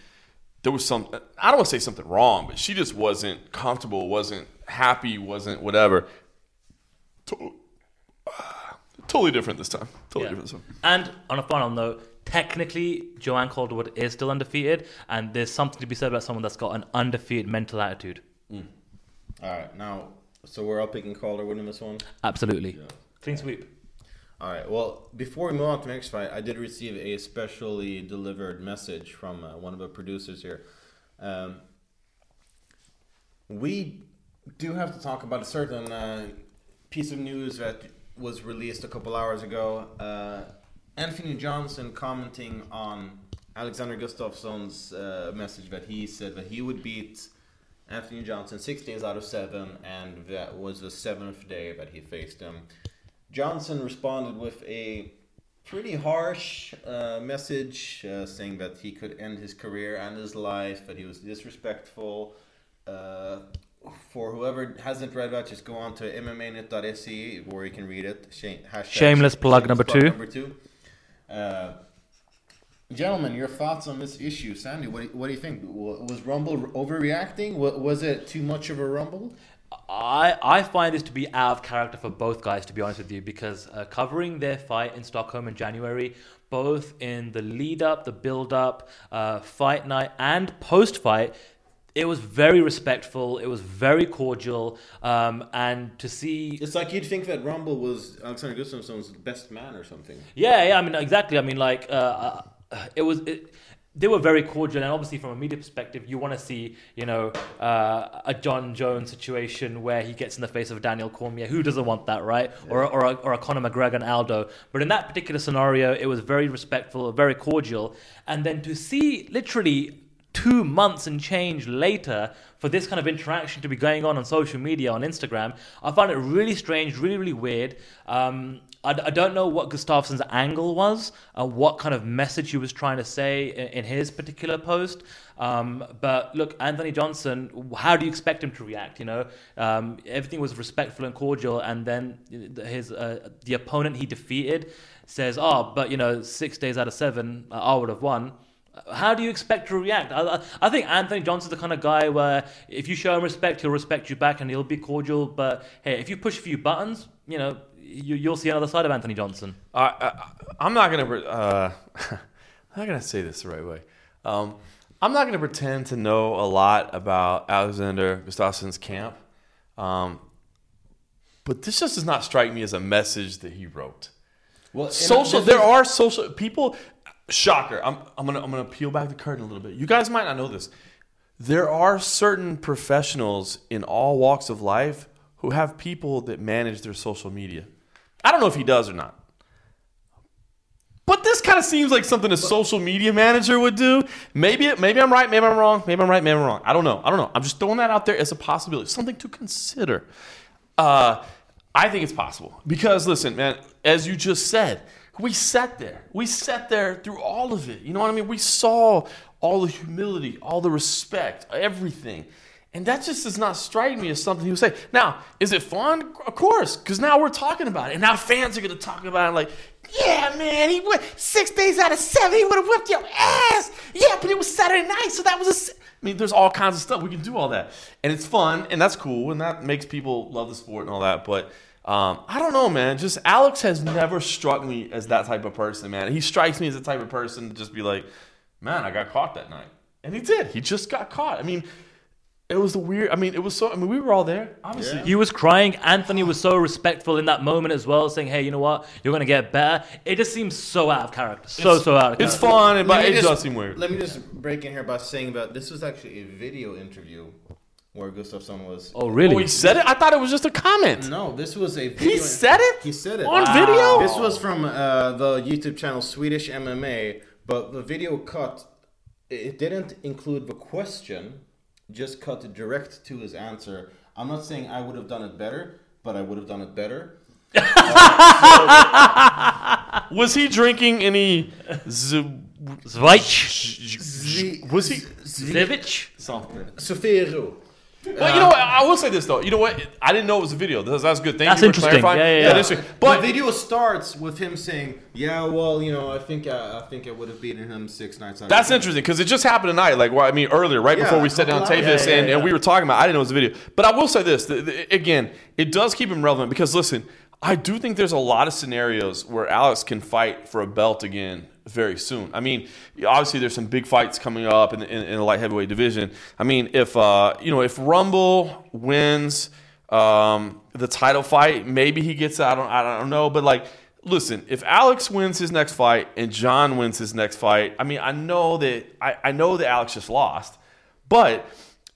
there was some. I don't want to say something wrong, but she just wasn't comfortable, wasn't happy, wasn't whatever. To- uh, totally different this time. Totally Yeah. different this time. And on a final note, technically Joanne Calderwood is still undefeated, and there's something to be said about someone that's got an undefeated mental attitude. Mm. All right. Now, so we're all picking Calderwood in this one? Absolutely. Clean sweep. All right. Well, before we move on to the next fight, I did receive a specially delivered message from uh, one of the producers here. Um, we do have to talk about a certain uh, piece of news that was released a couple hours ago. Uh, Anthony Johnson commenting on Alexander Gustafsson's uh, message that he said that he would beat Anthony Johnson six days out of seven, and that was the seventh day that he faced him. Johnson responded with a pretty harsh uh, message uh, saying that he could end his career and his life, that he was disrespectful. Uh, for whoever hasn't read that, just go on to MMAnytt.se where you can read it. Shame, Shameless plug number two. Number two. Gentlemen, your thoughts on this issue, Sandy? What do you, what do you think? Was Rumble overreacting? Was it too much of a Rumble? I, I find this to be out of character for both guys, to be honest with you, because uh, covering their fight in Stockholm in January, both in the lead up, the build up, uh, fight night, and post fight, it was very respectful. It was very cordial. Um, and to see. It's like you'd think that Rumble was Alexander Gustafsson's best man or something. Yeah, yeah. I mean, exactly. I mean, like, uh, uh, it was. It, they were very cordial, and obviously from a media perspective, you want to see, you know, uh, a Jon Jones situation where he gets in the face of Daniel Cormier. Who doesn't want that, right? Or or a, or a Conor McGregor and Aldo. But in that particular scenario, it was very respectful, very cordial, and then to see literally two months and change later for this kind of interaction to be going on on social media on Instagram, I find it really strange, really really weird. Um, I, I don't know what Gustafsson's angle was, uh, what kind of message he was trying to say in, in his particular post. Um, but look, Anthony Johnson, how do you expect him to react? You know, um, everything was respectful and cordial, and then his uh, the opponent he defeated says, "Oh, but you know, six days out of seven, uh, I would have won." How do you expect to react? I, I think Anthony Johnson's the kind of guy where if you show him respect, he'll respect you back and he'll be cordial. But hey, if you push a few buttons, you know, you, you'll see another side of Anthony Johnson. I, I, am not gonna. Uh, I'm not gonna say this the right way. Um, I'm not gonna pretend to know a lot about Alexander Gustafsson's camp, um, but this just does not strike me as a message that he wrote. Well, social. There is, are social people. Shocker. I'm, I'm gonna I'm gonna peel back the curtain a little bit. You guys might not know this. There are certain professionals in all walks of life who have people that manage their social media. I don't know if he does or not. But this kind of seems like something a social media manager would do. Maybe maybe I'm right, maybe I'm wrong, maybe I'm right, maybe I'm wrong. I don't know. I don't know. I'm just throwing that out there as a possibility, something to consider. Uh, I think it's possible because listen, man, as you just said, we sat there. We sat there through all of it. You know what I mean? We saw all the humility, all the respect, everything. And that just does not strike me as something he would say. Now, is it fun? Of course, because now we're talking about it. And now fans are going to talk about it like, yeah, man, he went six days out of seven. He would have whipped your ass. Yeah, but it was Saturday night, so that was a. I mean, there's all kinds of stuff. We can do all that. And it's fun, and that's cool, and that makes people love the sport and all that. But um, I don't know, man. Just Alex has never struck me as that type of person, man. He strikes me as the type of person to just be like, man, I got caught that night. And he did. He just got caught. I mean, it was the weird. I mean, it was so. I mean, we were all there. Obviously, yeah. he was crying. Anthony was so respectful in that moment as well, saying, "Hey, you know what? You're gonna get better." It just seems so out of character. So it's, so out of character. It's fun, but it just, does seem weird. Let me just break in here by saying about this was actually a video interview where Gustafsson was. Oh, really? Oh, he said it. I thought it was just a comment. No, this was a. Video he said it. He said it on wow. video. This was from uh, the YouTube channel Swedish MMA, but the video cut. It didn't include the question just cut direct to his answer. I'm not saying I would have done it better, but I would have done it better. uh, so, was he drinking any z- Zweich? Was he Zivich? Something. Sofero. Well, you know what? I will say this though. You know what? I didn't know it was a video. That's, that's good. Thank that's you for interesting. clarifying. Yeah, yeah, yeah. But the video starts with him saying, "Yeah, well, you know, I think I, I think I would have beaten him six nights." Out that's interesting because it just happened tonight. Like, well, I mean, earlier, right yeah, before we sat down and taped this, and, and we were talking about. I didn't know it was a video, but I will say this the, the, again. It does keep him relevant because listen, I do think there's a lot of scenarios where Alex can fight for a belt again very soon. I mean, obviously there's some big fights coming up in the, in, in the light heavyweight division. I mean, if uh, you know if Rumble wins um, the title fight, maybe he gets. I don't, I don't know, but like. Listen, if Alex wins his next fight and Jon wins his next fight, I mean, I know that I, I know that Alex just lost, but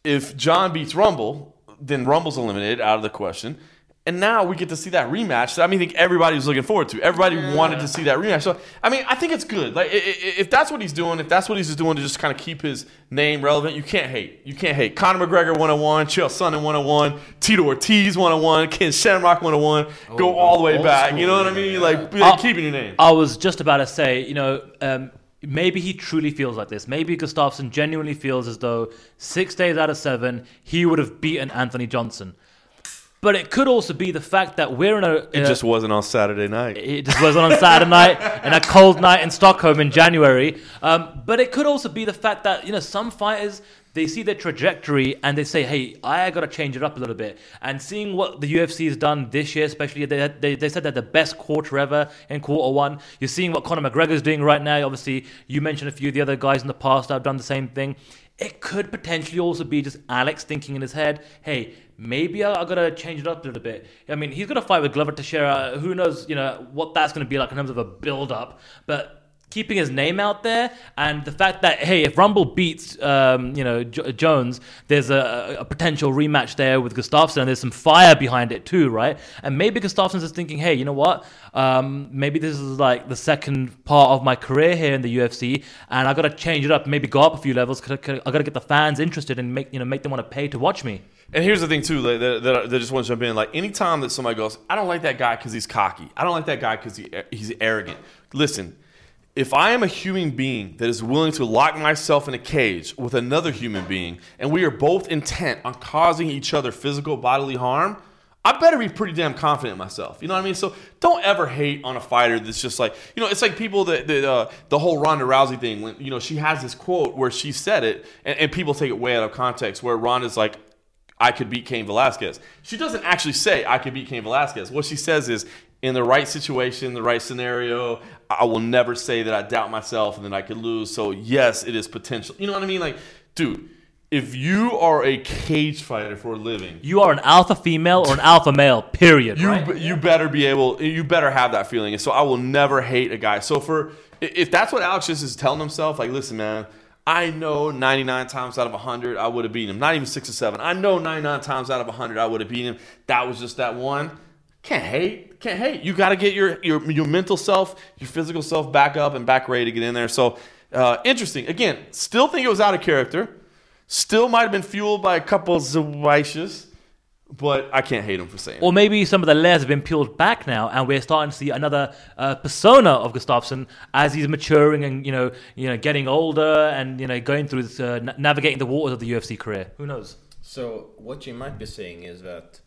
if Jon beats Rumble, then Rumble's eliminated out of the question. And now we get to see that rematch that I mean, I think everybody was looking forward to. Everybody yeah. wanted to see that rematch. So, I mean, I think it's good. Like, if that's what he's doing, if that's what he's doing to just kind of keep his name relevant, you can't hate. You can't hate. Conor McGregor 101, Chael Sonnen 101, Tito Ortiz 101, Ken Shamrock 101. Oh, go all the way back. School, you know what I mean? Like, like keeping your name. I was just about to say, you know, um, maybe he truly feels like this. Maybe Gustafsson genuinely feels as though six days out of seven, he would have beaten Anthony Johnson. But it could also be the fact that we're in a. It just wasn't on Saturday night. It just wasn't on Saturday night and a cold night in Stockholm in January. Um, but it could also be the fact that you know some fighters they see their trajectory and they say, "Hey, I got to change it up a little bit." And seeing what the UFC has done this year, especially they, they, they said that the best quarter ever in quarter one. You're seeing what Conor McGregor is doing right now. Obviously, you mentioned a few of the other guys in the past that have done the same thing. It could potentially also be just Alex thinking in his head, "Hey." maybe I, I gotta change it up a little bit. I mean, he's gonna fight with Glover Teixeira. Who knows, you know, what that's gonna be like in terms of a build up. But keeping his name out there, and the fact that hey, if Rumble beats um, you know J- Jones, there's a, a potential rematch there with Gustafsson, and there's some fire behind it too, right? And maybe Gustafsson's just thinking, hey, you know what? Um, maybe this is like the second part of my career here in the UFC, and I got to change it up, maybe go up a few levels. Cause I got to get the fans interested and make you know make them want to pay to watch me. And here's the thing too that, that, that I just want to jump in. Like anytime that somebody goes, I don't like that guy because he's cocky. I don't like that guy because he, he's arrogant. Listen, if I am a human being that is willing to lock myself in a cage with another human being, and we are both intent on causing each other physical bodily harm, I better be pretty damn confident in myself. You know what I mean? So don't ever hate on a fighter that's just like, you know, it's like people that, that uh, the whole Ronda Rousey thing, when, you know, she has this quote where she said it, and, and people take it way out of context, where Ronda's like, I could beat Cain Velasquez. She doesn't actually say I could beat Cain Velasquez. What she says is, in the right situation, the right scenario, I will never say that I doubt myself and that I could lose. So yes, it is potential. You know what I mean? Like, dude, if you are a cage fighter for a living, You are an alpha female or an alpha male. Period. you right? you better be able you better have that feeling and so i will never hate a guy so for if that's what alex just is telling himself like listen man i know 99 times out of 100 i would have beaten him not even six or seven i know 99 times out of 100 i would have beaten him that was just that one can't hate can't hate you got to get your, your your mental self your physical self back up and back ready to get in there so uh, interesting again still think it was out of character still might have been fueled by a couple of Zawishas, but i can't hate him for saying it. Or maybe some of the layers have been peeled back now, and we're starting to see another uh, persona of Gustafsson as he's maturing and you know, you know, getting older and you know, going through this, uh, navigating the waters of the UFC career. Who knows? So what you might be saying is that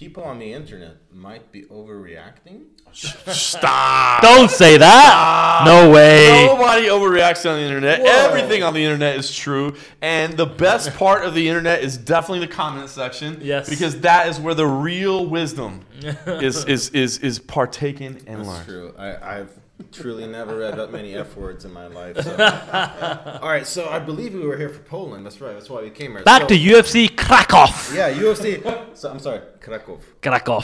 people on the internet might be overreacting. Stop. Don't say that. No way. Nobody overreacts on the internet. Whoa. Everything on the internet is true. And the best part of the internet is definitely the comment section. Yes. Because that is where the real wisdom is is is is partaken and That's learned. true. I, I've truly never read that many F words in my life. So. All right, so I believe we were here for Poland. That's right. That's why we came here. Back so, to UFC Krakow. Yeah, UFC. So, I'm sorry, Krakow. Krakow.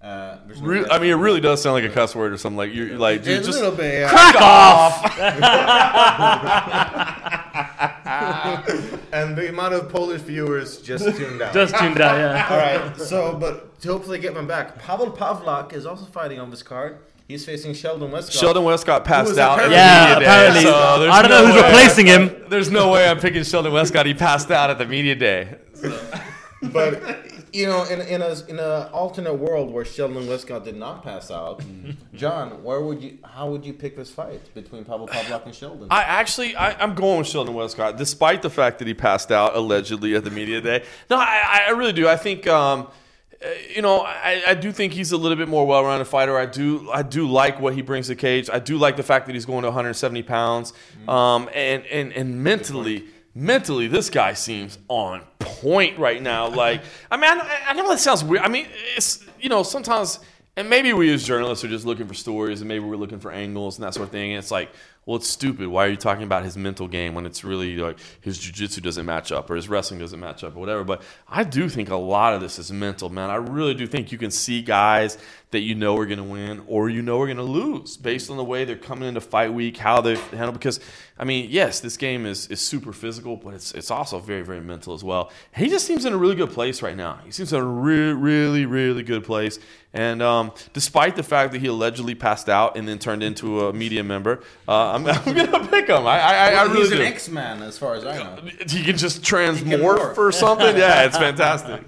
Uh, no Re- F I mean, it really does sound like a cuss word or something. Like you're like, A dude, just little bit. Yeah. Krakow. and the amount of Polish viewers just tuned out. Just tuned out. Yeah. All right. So, but to hopefully get them back, Paweł Pawlak is also fighting on this card. He's facing Sheldon Westcott. Sheldon Westcott passed out. at Yeah, media day, apparently. so I don't know who's replacing him. There's no way I'm picking Sheldon Westcott. He passed out at the media day. But you know, in in a in a alternate world where Sheldon Westcott did not pass out, John, where would you? How would you pick this fight between Paweł Pawlak and Sheldon? I actually, I, I'm going with Sheldon Westcott, despite the fact that he passed out allegedly at the media day. No, I, I really do. I think, um, you know, I, I do think he's a little bit more well-rounded fighter. I do, I do like what he brings to the cage. I do like the fact that he's going to 170 pounds, um, and and and mentally. Mentally, this guy seems on point right now. Like, I mean, I know, I know that sounds weird. I mean, it's you know, sometimes, and maybe we as journalists are just looking for stories, and maybe we're looking for angles and that sort of thing. And it's like, well, it's stupid. Why are you talking about his mental game when it's really like his jujitsu doesn't match up or his wrestling doesn't match up or whatever? But I do think a lot of this is mental, man. I really do think you can see guys that you know are going to win or you know are going to lose based on the way they're coming into fight week, how they handle. Because I mean, yes, this game is is super physical, but it's it's also very very mental as well. He just seems in a really good place right now. He seems in a really really really good place. And um, despite the fact that he allegedly passed out and then turned into a media member, uh, I'm, I'm gonna pick him. I, I, I really He's do. an X-Man, as far as I know. he can just can transmorph morph. or something. Yeah, it's fantastic.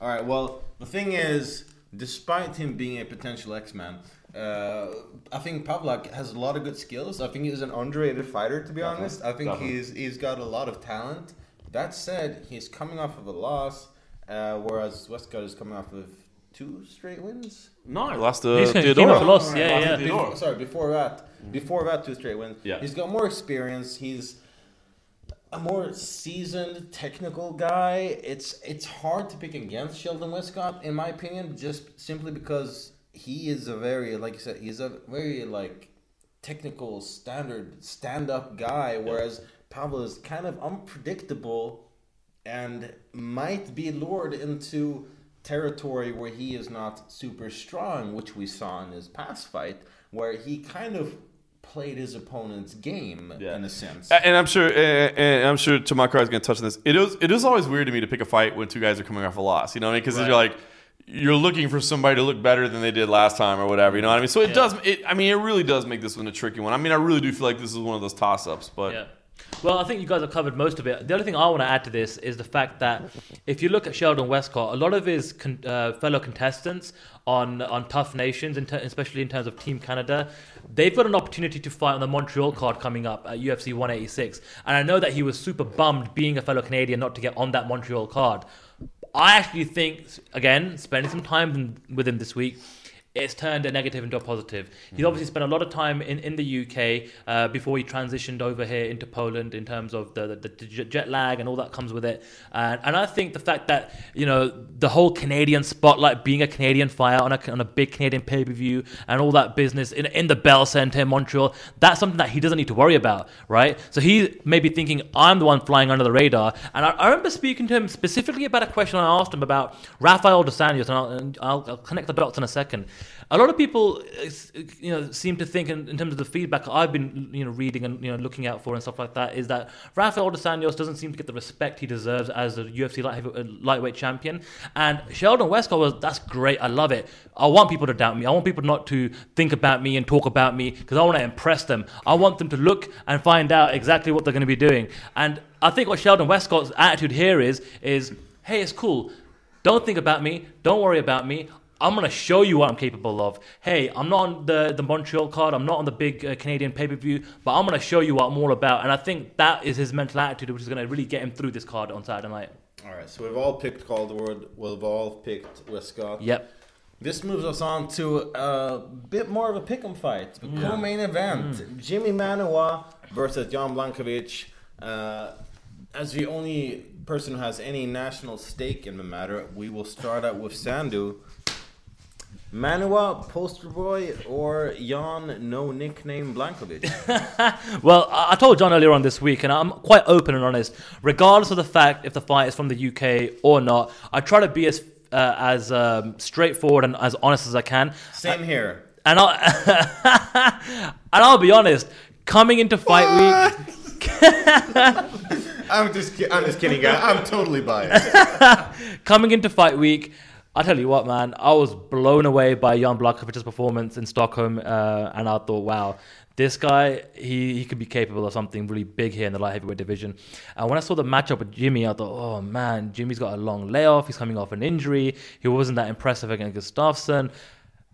All right. Well, the thing is, despite him being a potential X-Man, uh, I think Pawlak has a lot of good skills. I think he's an underrated fighter, to be honest. I think Definitely. he's he's got a lot of talent. That said, he's coming off of a loss, uh, whereas Westcott is coming off of two straight wins. No, I lost to He's- he came Theodora. off a loss, yeah, Lost to yeah. Before, sorry, before that, before that, two straight wins. Yeah. he's got more experience. He's a more seasoned technical guy. It's it's hard to pick against Sheldon Westcott, in my opinion, just simply because he is a very, like you said, he's a very like technical, standard, stand-up guy, whereas Pablo is kind of unpredictable and might be lured into territory where he is not super strong, which we saw in his past fight, where he kind of played his opponent's game Yeah. in a sense. And I'm sure, and and I'm sure Chamatkar is going to touch on this. It is, it is always weird to me to pick a fight when two guys are coming off a loss. You know what I mean? Because Right. you're like, you're looking for somebody to look better than they did last time or whatever. You know what I mean? So it Yeah. does. It, I mean, it really does make this one a tricky one. I mean, I really do feel like this is one of those toss ups. But Yeah. Well, I think you guys have covered most of it. The only thing I want to add to this is the fact that if you look at Sheldon Westcott, a lot of his con- uh, fellow contestants on on TUF Nations, in ter- especially in terms of Team Canada, they've got an opportunity to fight on the Montreal card coming up at UFC 186. And I know that he was super bummed being a fellow Canadian not to get on that Montreal card. I actually think, again, spending some time with him this week, it's turned a negative into a positive. He's obviously spent a lot of time in, in the UK uh, before he transitioned over here into Poland in terms of the, the, the jet lag and all that comes with it. And, and I think the fact that, you know, the whole Canadian spotlight, being a Canadian fighter on a, on a big Canadian pay per view and all that business in, in the Bell Centre in Montreal, that's something that he doesn't need to worry about, right? So he may be thinking, I'm the one flying under the radar. And I, I remember speaking to him specifically about a question I asked him about Rafael dos Anjos, and I'll, and I'll, I'll connect the dots in a second. A lot of people, uh, you know, seem to think in, in terms of the feedback I've been, you know, reading and you know looking out for and stuff like that, is that Rafael dos Anjos doesn't seem to get the respect he deserves as a UFC light, uh, lightweight champion. And Sheldon Westcott was, that's great, I love it. I want people to doubt me. I want people not to think about me and talk about me because I want to impress them. I want them to look and find out exactly what they're going to be doing. And I think what Sheldon Westcott's attitude here is, is, hey, it's cool. Don't think about me. Don't worry about me. I'm going to show you what I'm capable of. Hey, I'm not on the, the Montreal card. I'm not on the big uh, Canadian pay per view, but I'm going to show you what I'm all about. And I think that is his mental attitude, which is going to really get him through this card on Saturday night. All right, so we've all picked Calderwood. We've all picked Westcott. Yep. This moves us on to a bit more of a pick'em fight, a co-main event: Jimmy Manuwa versus Jan Blachowicz. Uh, as the only person who has any national stake in the matter, we will start out with Sandhu. Manuwa, poster boy, or Jan, no nickname Blachowicz? Well, I told John earlier on this week, and I'm quite open and honest. Regardless of the fact if the fight is from the UK or not, I try to be as uh, as um, straightforward and as honest as I can. Same here. And I'll and I'll be honest. Coming into fight week, I'm just, I'm just kidding, guys. I'm totally biased. coming into fight week, I tell you what, man, I was blown away by Jan Blachowicz' performance in Stockholm, uh, and I thought, wow, this guy, he, he could be capable of something really big here in the light heavyweight division. And when I saw the matchup with Jimmy, I thought, oh man, Jimmy's got a long layoff. He's coming off an injury. He wasn't that impressive against Gustafsson.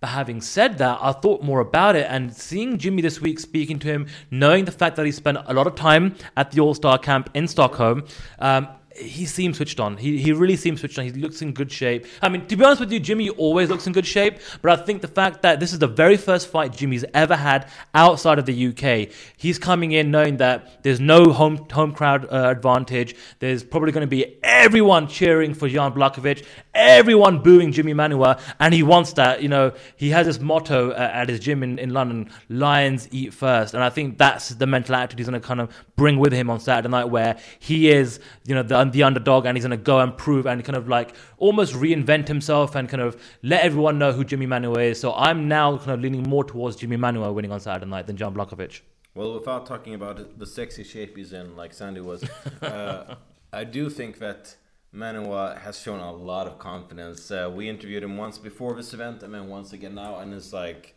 But having said that, I thought more about it and seeing Jimmy this week, speaking to him, knowing the fact that he spent a lot of time at the All Star camp in Stockholm, um, he seems switched on. He, he really seems switched on. He looks in good shape. I mean, to be honest with you, Jimmy always looks in good shape. But I think the fact that this is the very first fight Jimmy's ever had outside of the UK, he's coming in knowing that there's no home home crowd uh, advantage. There's probably going to be everyone cheering for Jan Blachowicz, everyone booing Jimmy Manuwa, and he wants that. You know, he has this motto uh, at his gym in, in London: "Lions eat first. and I think that's the mental attitude he's going to kind of bring with him on Saturday night, where he is, you know, the, the underdog, and he's going to go and prove and kind of like almost reinvent himself and kind of let everyone know who Jimmy Manuwa is. So I'm now kind of leaning more towards Jimmy Manuwa winning on Saturday night than John Blachowicz. Well, without talking about the sexy shape he's in, like Sandy was, uh, I do think that Manuwa has shown a lot of confidence. Uh, we interviewed him once before this event, and then once again now, and it's like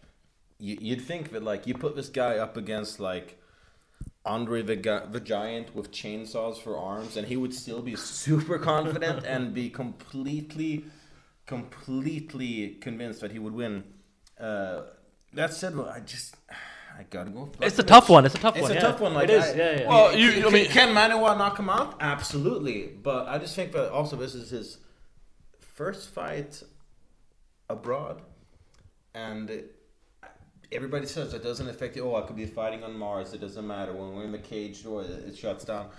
you, you'd think that like you put this guy up against like Andre the Gi- the Giant with chainsaws for arms, and he would still be super confident and be completely, completely convinced that he would win. Uh, that said, well, I just I gotta go. with It's a tough one. It's a tough It's one. a yeah. tough one. Like it is. I- yeah, yeah. Well, you- can, I mean- can Manuwa knock him out? Absolutely, but I just think that also this is his first fight abroad, and everybody says it doesn't affect you. Oh, I could be fighting on Mars. It doesn't matter when we're in the cage door. It, shuts down.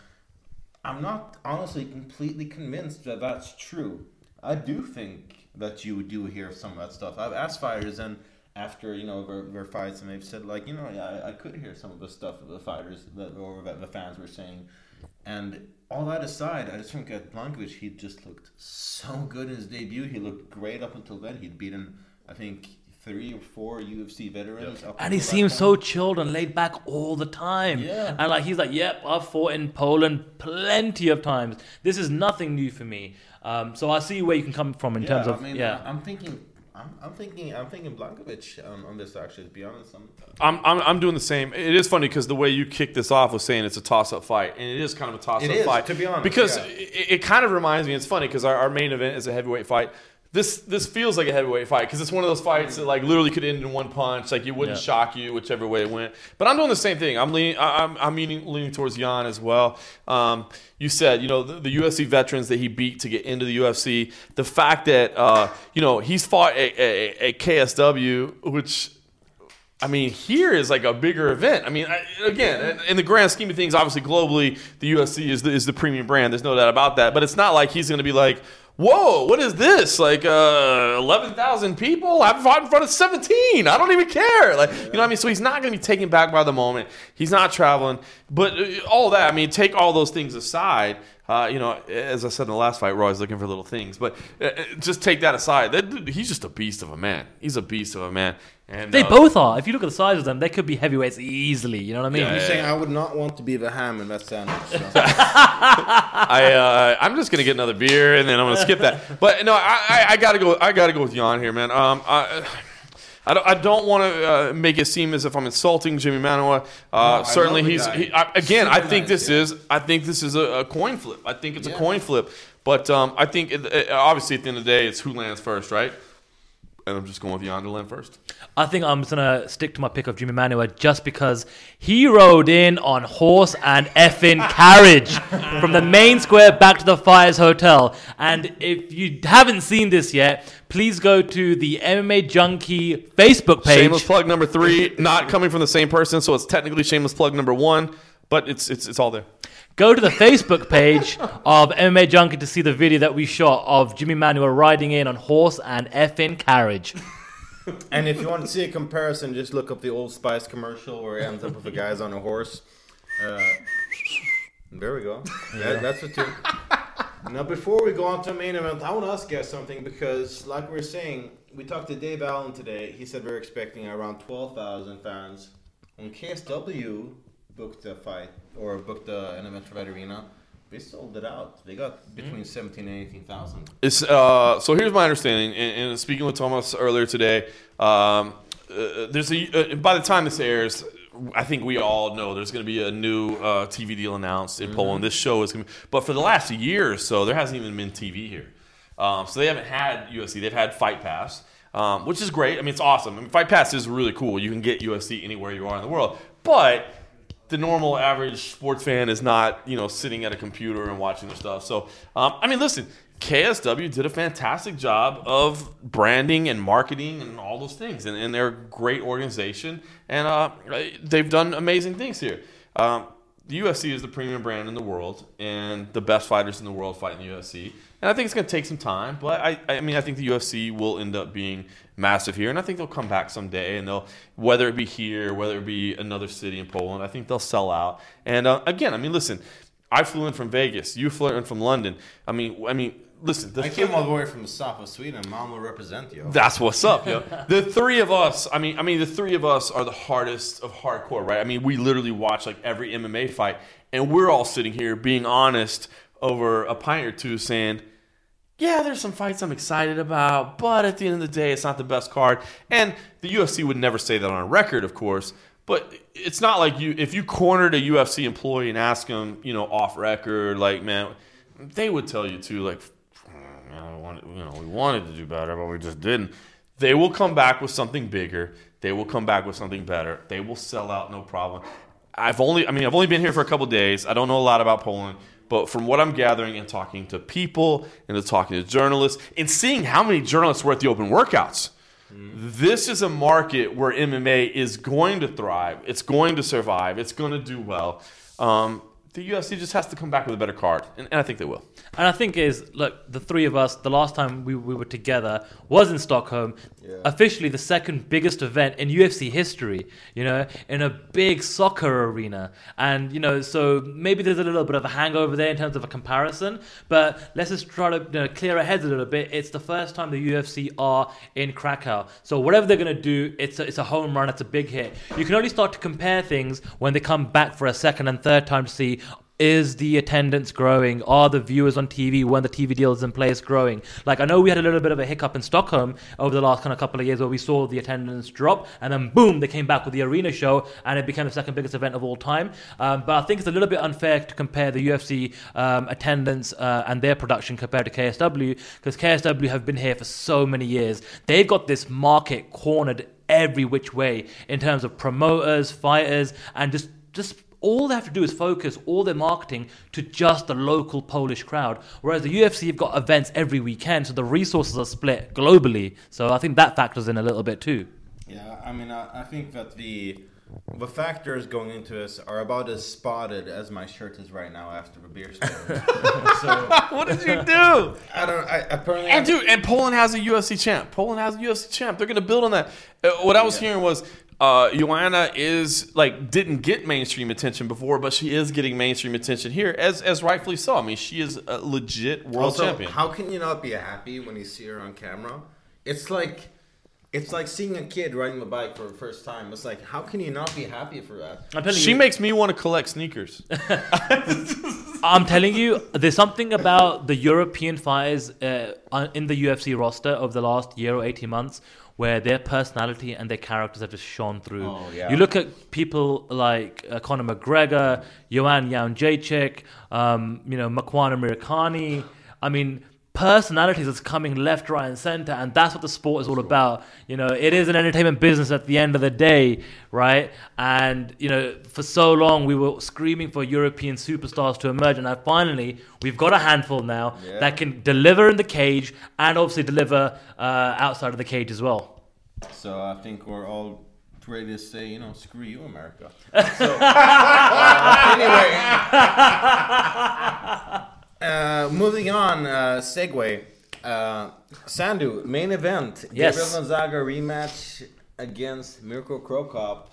I'm not honestly completely convinced that that's true. I do think that you do hear some of that stuff. I've asked fighters, and after you know their, their fights, and they've said like, you know, yeah, I, I could hear some of the stuff that the fighters that or that the fans were saying. And all that aside, I just think at Blachowicz, he just looked so good in his debut. He looked great up until then. He'd beaten, I think, three or four UFC veterans. up And he until seems so chilled and laid back all the time. Yeah. And like he's like, yep, I've fought in Poland plenty of times. This is nothing new for me. Um, so I see where you can come from in terms of I mean, yeah. I'm thinking. I'm, I'm thinking. I'm thinking Blachowicz on, on this. Actually, to be honest, I'm, I'm, I'm, I'm doing the same. It is funny because the way you kicked this off was saying it's a toss up fight, and it is kind of a toss up It is, fight. to be honest, because yeah. it, it kind of reminds me. It's funny because our, our main event is a heavyweight fight. This this feels like a heavyweight fight because it's one of those fights that like literally could end in one punch. Like it wouldn't Yeah. shock you whichever way it went. But I'm doing the same thing. I'm leaning. I'm I'm leaning, leaning towards Jan as well. Um, you said you know the, the UFC veterans that he beat to get into the UFC. The fact that uh, you know he's fought a, KSW, which I mean, here is like a bigger event. I mean, I, again, in- in the grand scheme of things, obviously globally, the UFC is the, is the premium brand. There's no doubt about that. But it's not like he's going to be like, "Whoa, what is this? Like, uh, eleven thousand people? I've fought in front of seventeen. I don't even care." Like, you know what I mean? So he's not going to be taken back by the moment. He's not traveling. But uh, all that, I mean, take all those things aside. Uh, you know, as I said in the last fight, we're always looking for little things. But uh, uh, just take that aside. That, he's just a beast of a man. He's a beast of a man. And They uh, both are. If you look at the size of them, they could be heavyweights easily. You know what I mean? Yeah, You're yeah, saying I would not want to be the ham in that sandwich. so. I uh, I'm just gonna get another beer and then I'm gonna skip that. But no, I, I, I gotta go. I gotta go with Jan here, man. Um, I, I don't, I don't want to uh, make it seem as if I'm insulting Jimmy Manuwa. Uh, I certainly, he's he, I, again. I think nice, this yeah. is I think this is a, a coin flip. I think it's a coin flip. But um, I think it, it- obviously at the end of the day, it's who lands first, right? And I'm just going with Jan to first. I think I'm just gonna stick to my pick of Jimmy Manuwa just because he rode in on horse and effing carriage from the main square back to the Fires Hotel. And if you haven't seen this yet, please go to the MMA Junkie Facebook page. Shameless plug number three, not coming from the same person, so it's technically shameless plug number one. But it's it's it's all there. Go to the Facebook page of MMA Junkie to see the video that we shot of Jimmy Manuwa riding in on horse and effing carriage. and if you want to see a comparison, just look up the Old Spice commercial where he ends up with a guys on a horse. Uh, there we go. Yeah, that's the two. Now, before we go on to the main event, I want to ask you guys something because, like we were saying, we talked to Dave Allen today. He said we're expecting around 12,000 fans. On KSW booked a fight or booked a, an event for that arena, they sold it out. They got between 17 and 18,000. It's, uh, so here's my understanding, and, and speaking with Thomas earlier today, um, uh, there's a uh, by the time this airs, I think we all know there's going to be a new uh, TV deal announced in Poland. This show is going to, but for the last year or so, there hasn't even been TV here. Um, so they haven't had UFC. They've had Fight Pass, um, which is great. I mean, it's awesome. I mean, Fight Pass is really cool. You can get UFC anywhere you are in the world, but the normal average sports fan is not, you know, sitting at a computer and watching the stuff. So, um, I mean, listen, KSW did a fantastic job of branding and marketing and all those things, and, and they're a great organization, and uh, they've done amazing things here. Um, the UFC is the premium brand in the world, and the best fighters in the world fight in the UFC. And I think it's going to take some time, but I, I mean, I think the UFC will end up being massive here, and I think they'll come back someday, and they'll whether it be here, whether it be another city in Poland, I think they'll sell out. And uh, again, I mean, listen, I flew in from Vegas, you flew in from London. I mean, I mean, listen, the I came all the way from the south of Sweden. Mom will represent you. that's what's up, yo. The three of us, I mean, I mean, the three of us are the hardest of hardcore, right? I mean, we literally watch like every MMA fight, and we're all sitting here being honest over a pint or two, saying, "Yeah, there's some fights I'm excited about, but at the end of the day, it's not the best card." And the UFC would never say that on record, of course. But it's not like you if you cornered a UFC employee and asked him, you know, off record, like, man, they would tell you too, like, "Man, I wanted, you know, we wanted to do better, but we just didn't. They will come back with something bigger. They will come back with something better. They will sell out, no problem. I've only, I mean, I've only been here for a couple days. I don't know a lot about Poland, but from what I'm gathering and talking to people and to talking to journalists and seeing how many journalists were at the open workouts, this is a market where MMA is going to thrive. It's going to survive. It's going to do well. Um, the UFC just has to come back with a better card, and, and I think they will. And I think is look, the three of us, the last time we, we were together was in Stockholm, Yeah. officially the second biggest event in UFC history, you know, in a big soccer arena. And, you know, so maybe there's a little bit of a hangover there in terms of a comparison, but let's just try to you know, clear our heads a little bit. It's the first time the UFC are in Krakow. So whatever they're going to do, it's a, it's a home run, it's a big hit. You can only start to compare things when they come back for a second and third time to see is the attendance growing? Are the viewers on TV when the TV deal is in place growing? Like I know we had a little bit of a hiccup in Stockholm over the last kind of couple of years where we saw the attendance drop, and then boom, they came back with the arena show, and it became the second biggest event of all time. Um, but I think it's a little bit unfair to compare the UFC um, attendance uh, and their production compared to KSW because KSW have been here for so many years. They've got this market cornered every which way in terms of promoters, fighters, and just just all they have to do is focus all their marketing to just the local Polish crowd. Whereas the UFC have got events every weekend, so the resources are split globally. So I think that factors in a little bit too. Yeah, I mean, I, I think that the the factors going into this are about as spotted as my shirt is right now after a beer spill. so What did you do? I don't. I apparently. And dude, and Poland has a UFC champ. Poland has a UFC champ. They're gonna build on that. Uh, what I was Yeah. hearing was. Uh, Joanna is like didn't get mainstream attention before, but she is getting mainstream attention here, as as rightfully so. I mean, she is a legit world also, champion. how can you not be happy when you see her on camera? It's like. It's like seeing a kid riding a bike for the first time. It's like, how can you not be happy for that? She you, makes me want to collect sneakers. I'm telling you, there's something about the European fighters uh, in the UFC roster over the last year or 18 months where their personality and their characters have just shone through. Oh, yeah. You look at people like uh, Conor McGregor, Joanna Jędrzejczyk, um, you know, Makwan Amirkhani. I mean, personalities is coming left, right, and center, and that's what the sport is all about. You know, it is an entertainment business at the end of the day, right? And you know, for so long we were screaming for European superstars to emerge, and now finally we've got a handful now Yeah. that can deliver in the cage and obviously deliver uh, outside of the cage as well. So I think we're all ready to say, you know, screw you, America. So, uh, anyway, uh, moving on. Uh, segue. Uh, Sandhu main event. Yes. Gabriel Gonzaga rematch against Mirko Cro Cop.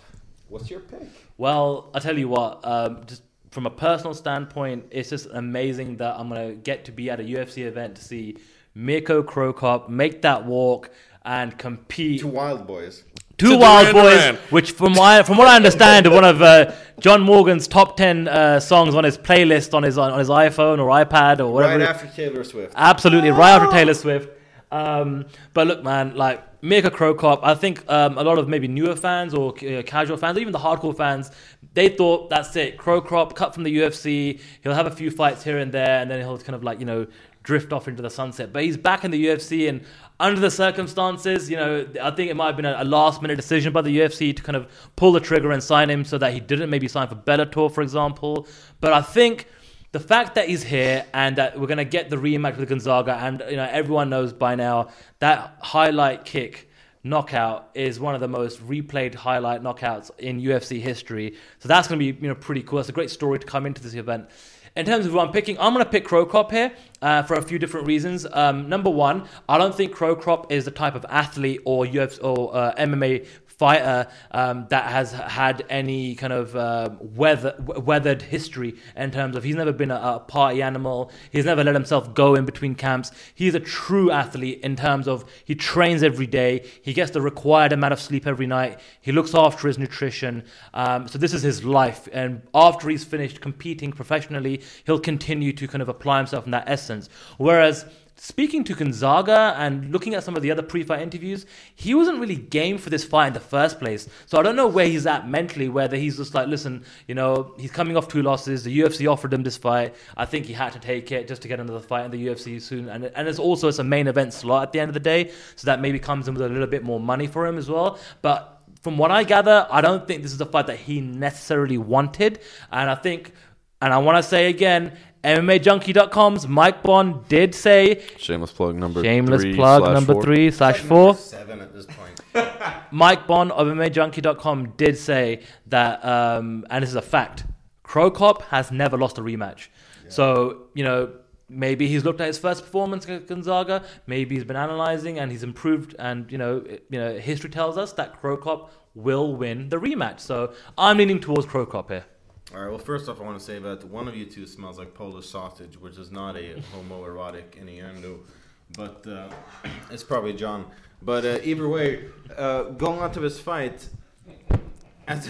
What's your pick? Well, I'll tell you what, um, just from a personal standpoint, it's just amazing that I'm gonna get to be at a UFC event to see Mirko Cro Cop make that walk and compete. Two wild boys. Two To Wild Duran Boys, Duran. which from my, from what I understand, are one of uh, John Morgan's top ten uh, songs on his playlist on his on his iPhone or iPad or whatever. Right after Taylor Swift. Absolutely, right after Taylor Swift. Um, but look, man, like Mirko Cro Cop, I think um, a lot of maybe newer fans or uh, casual fans, or even the hardcore fans, they thought that's it. Cro Cop cut from the UFC. He'll have a few fights here and there, and then he'll kind of like you know drift off into the sunset. But he's back in the UFC, and under the circumstances, you know, I think it might have been a, a last minute decision by the UFC to kind of pull the trigger and sign him so that he didn't maybe sign for Bellator, for example. But I think the fact that he's here and that we're going to get the rematch with Gonzaga, and you know everyone knows by now that highlight kick knockout is one of the most replayed highlight knockouts in UFC history. So that's going to be you know pretty cool. That's a great story to come into this event. In terms of who I'm picking, I'm going to pick Cro Cop here uh, for a few different reasons. Um, number one, I don't think Cro Cop is the type of athlete or UFC or uh, MMA fighter um, that has had any kind of uh, weather, weathered history in terms of he's never been a, a party animal. He's never let himself go in between camps. He's a true athlete in terms of he trains every day. He gets the required amount of sleep every night. He looks after his nutrition. Um, so this is his life. And after he's finished competing professionally, he'll continue to kind of apply himself in that essence. Whereas Speaking to Gonzaga and looking at some of the other pre-fight interviews, he wasn't really game for this fight in the first place. So I don't know where he's at mentally. Whether he's just like, listen, you know, he's coming off two losses. The UFC offered him this fight. I think he had to take it just to get another fight in the UFC soon. And and it's also it's a main event slot at the end of the day, so that maybe comes in with a little bit more money for him as well. But from what I gather, I don't think this is a fight that he necessarily wanted. And I think, and I want to say again, MMAJunkie.com's Mike Bohn did say Shameless plug number Shameless three plug slash number four. three slash four. Seven at this point. Mike Bohn of MMAJunkie.com did say that, um, and this is a fact. Cro Cop has never lost a rematch. So, you know, maybe he's looked at his first performance against Gonzaga, maybe he's been analyzing and he's improved and, you know, it- you know, history tells us that Cro Cop will win the rematch. So, I'm leaning towards Cro Cop here. All right. Well, first off, I want to say that one of you two smells like Polish sausage, which is not a homoerotic innuendo, but uh, it's probably John. But uh, either way, uh, going on to this fight. As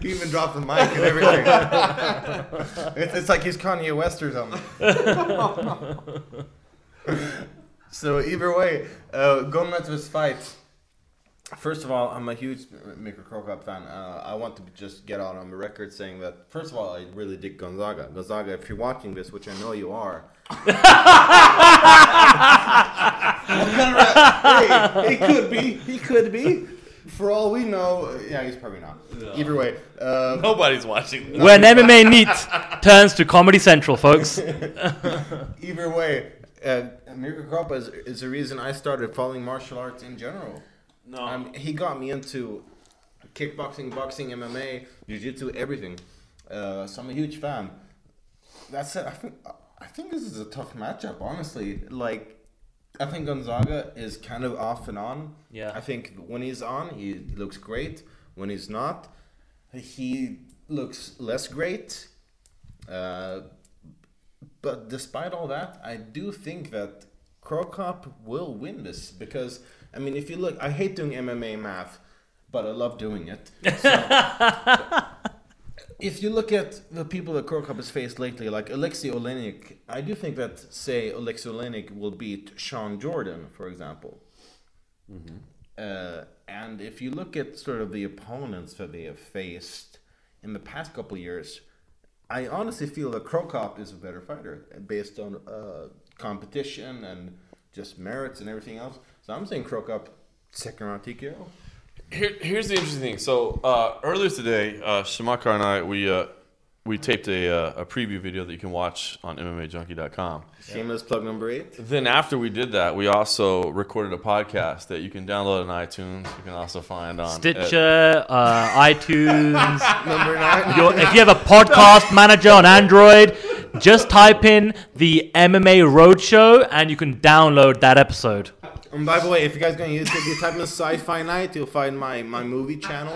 he even dropped the mic and everything. it's, it's like he's Kanye West or something. so either way, uh, going on to this fight. First of all, I'm a huge Mika Cro Cop fan. Uh, I want to just get out on the record saying that, first of all, I really dig Gonzaga. Gonzaga, if you're watching this, which I know you are. hey, he could be. He could be. For all we know, yeah, he's probably not. Either way, uh, Nobody's watching. When MMAnytt turns to Comedy Central, folks. either way, uh, Mirko Cro Cop is, is the reason I started following martial arts in general. No. Um, he got me into kickboxing, boxing, MMA, jiu-jitsu, everything. Uh, so I'm a huge fan. That's it. I think I think this is a tough matchup, honestly. Like, I think Gonzaga is kind of off and on. Yeah. I think when he's on, he looks great. When he's not, he looks less great. Uh, but despite all that, I do think that Cro Cop will win this because I mean, if you look, I hate doing MMA math, but I love doing it. So, if you look at the people that Cro Cop has faced lately, like Alexei Oleinik, I do think that say Alexei Oleinik will beat Shawn Jordan, for example. Uh, and if you look at sort of the opponents that they have faced in the past couple years, I honestly feel that Cro Cop is a better fighter based on uh, competition and just merits and everything else. So I'm saying Cro Cop second round TKO. Here, here's the interesting thing. So uh, earlier today, uh, Chamatkar and I we uh, we taped a, uh, a preview video that you can watch on MMAJunkie.com. Shameless plug number eight. Then after we did that, we also recorded a podcast that you can download on iTunes. You can also find on Stitcher, uh, iTunes. Number nine. Your, if you have a podcast manager on Android, just type in the MMA Roadshow and you can download that episode. And by the way, if you guys go on YouTube, you type in Sci-Fi Night, you'll find my, my movie channel.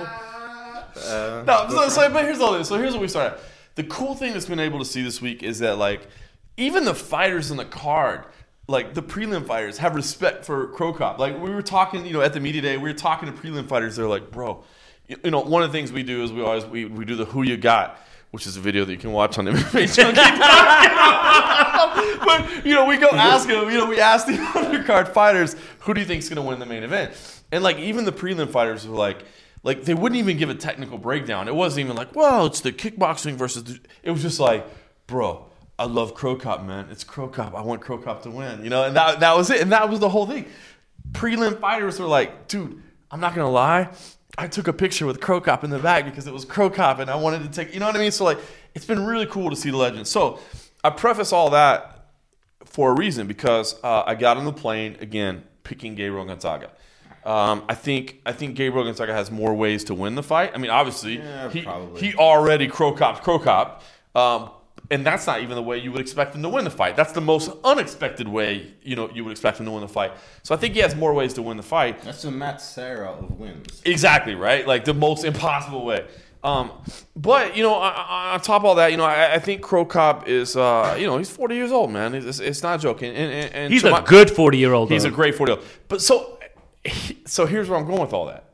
Uh, No, so, so, but here's all this. So here's what we started. The cool thing that's been able to see this week is that like even the fighters in the card, like the prelim fighters, have respect for Cro Cop. Like we were talking, you know, at the media day, we were talking to prelim fighters. They're like, bro, you, you know, one of the things we do is we always we, we do the who you got. Which is a video that you can watch on MMA but you know, we go ask them. You know, we ask the undercard fighters, who do you think is going to win the main event? And like even the prelim fighters were like, like they wouldn't even give a technical breakdown. It wasn't even like, well, it's the kickboxing versus. The, it was just like, bro, I love Cro Cop, man. It's Cro Cop. I want Cro Cop to win. You know, and that that was it. And that was the whole thing. Prelim fighters were like, dude, I'm not gonna lie. I took a picture with Cro Cop in the back because it was Cro Cop, and I wanted to take. You know what I mean? So like, it's been really cool to see the legend. So I preface all that for a reason because uh, I got on the plane again, picking Gabriel Gonzaga. Um, I think I think Gabriel Gonzaga has more ways to win the fight. I mean, obviously, Yeah, he probably. he already Cro Cop Krokop, um, and that's not even the way you would expect him to win the fight. That's the most unexpected way you know you would expect him to win the fight. So I think he has more ways to win the fight. That's the Matt Serra of wins. Exactly right, like the most impossible way. Um, but you know, on- top of all that, you know, I, I think Cop is, uh, you know, he's 40 years old, man. It's, it's not joking. And, and, and He's a my- good 40 year old. He's a great 40 year old. But so, so here's where I'm going with all that.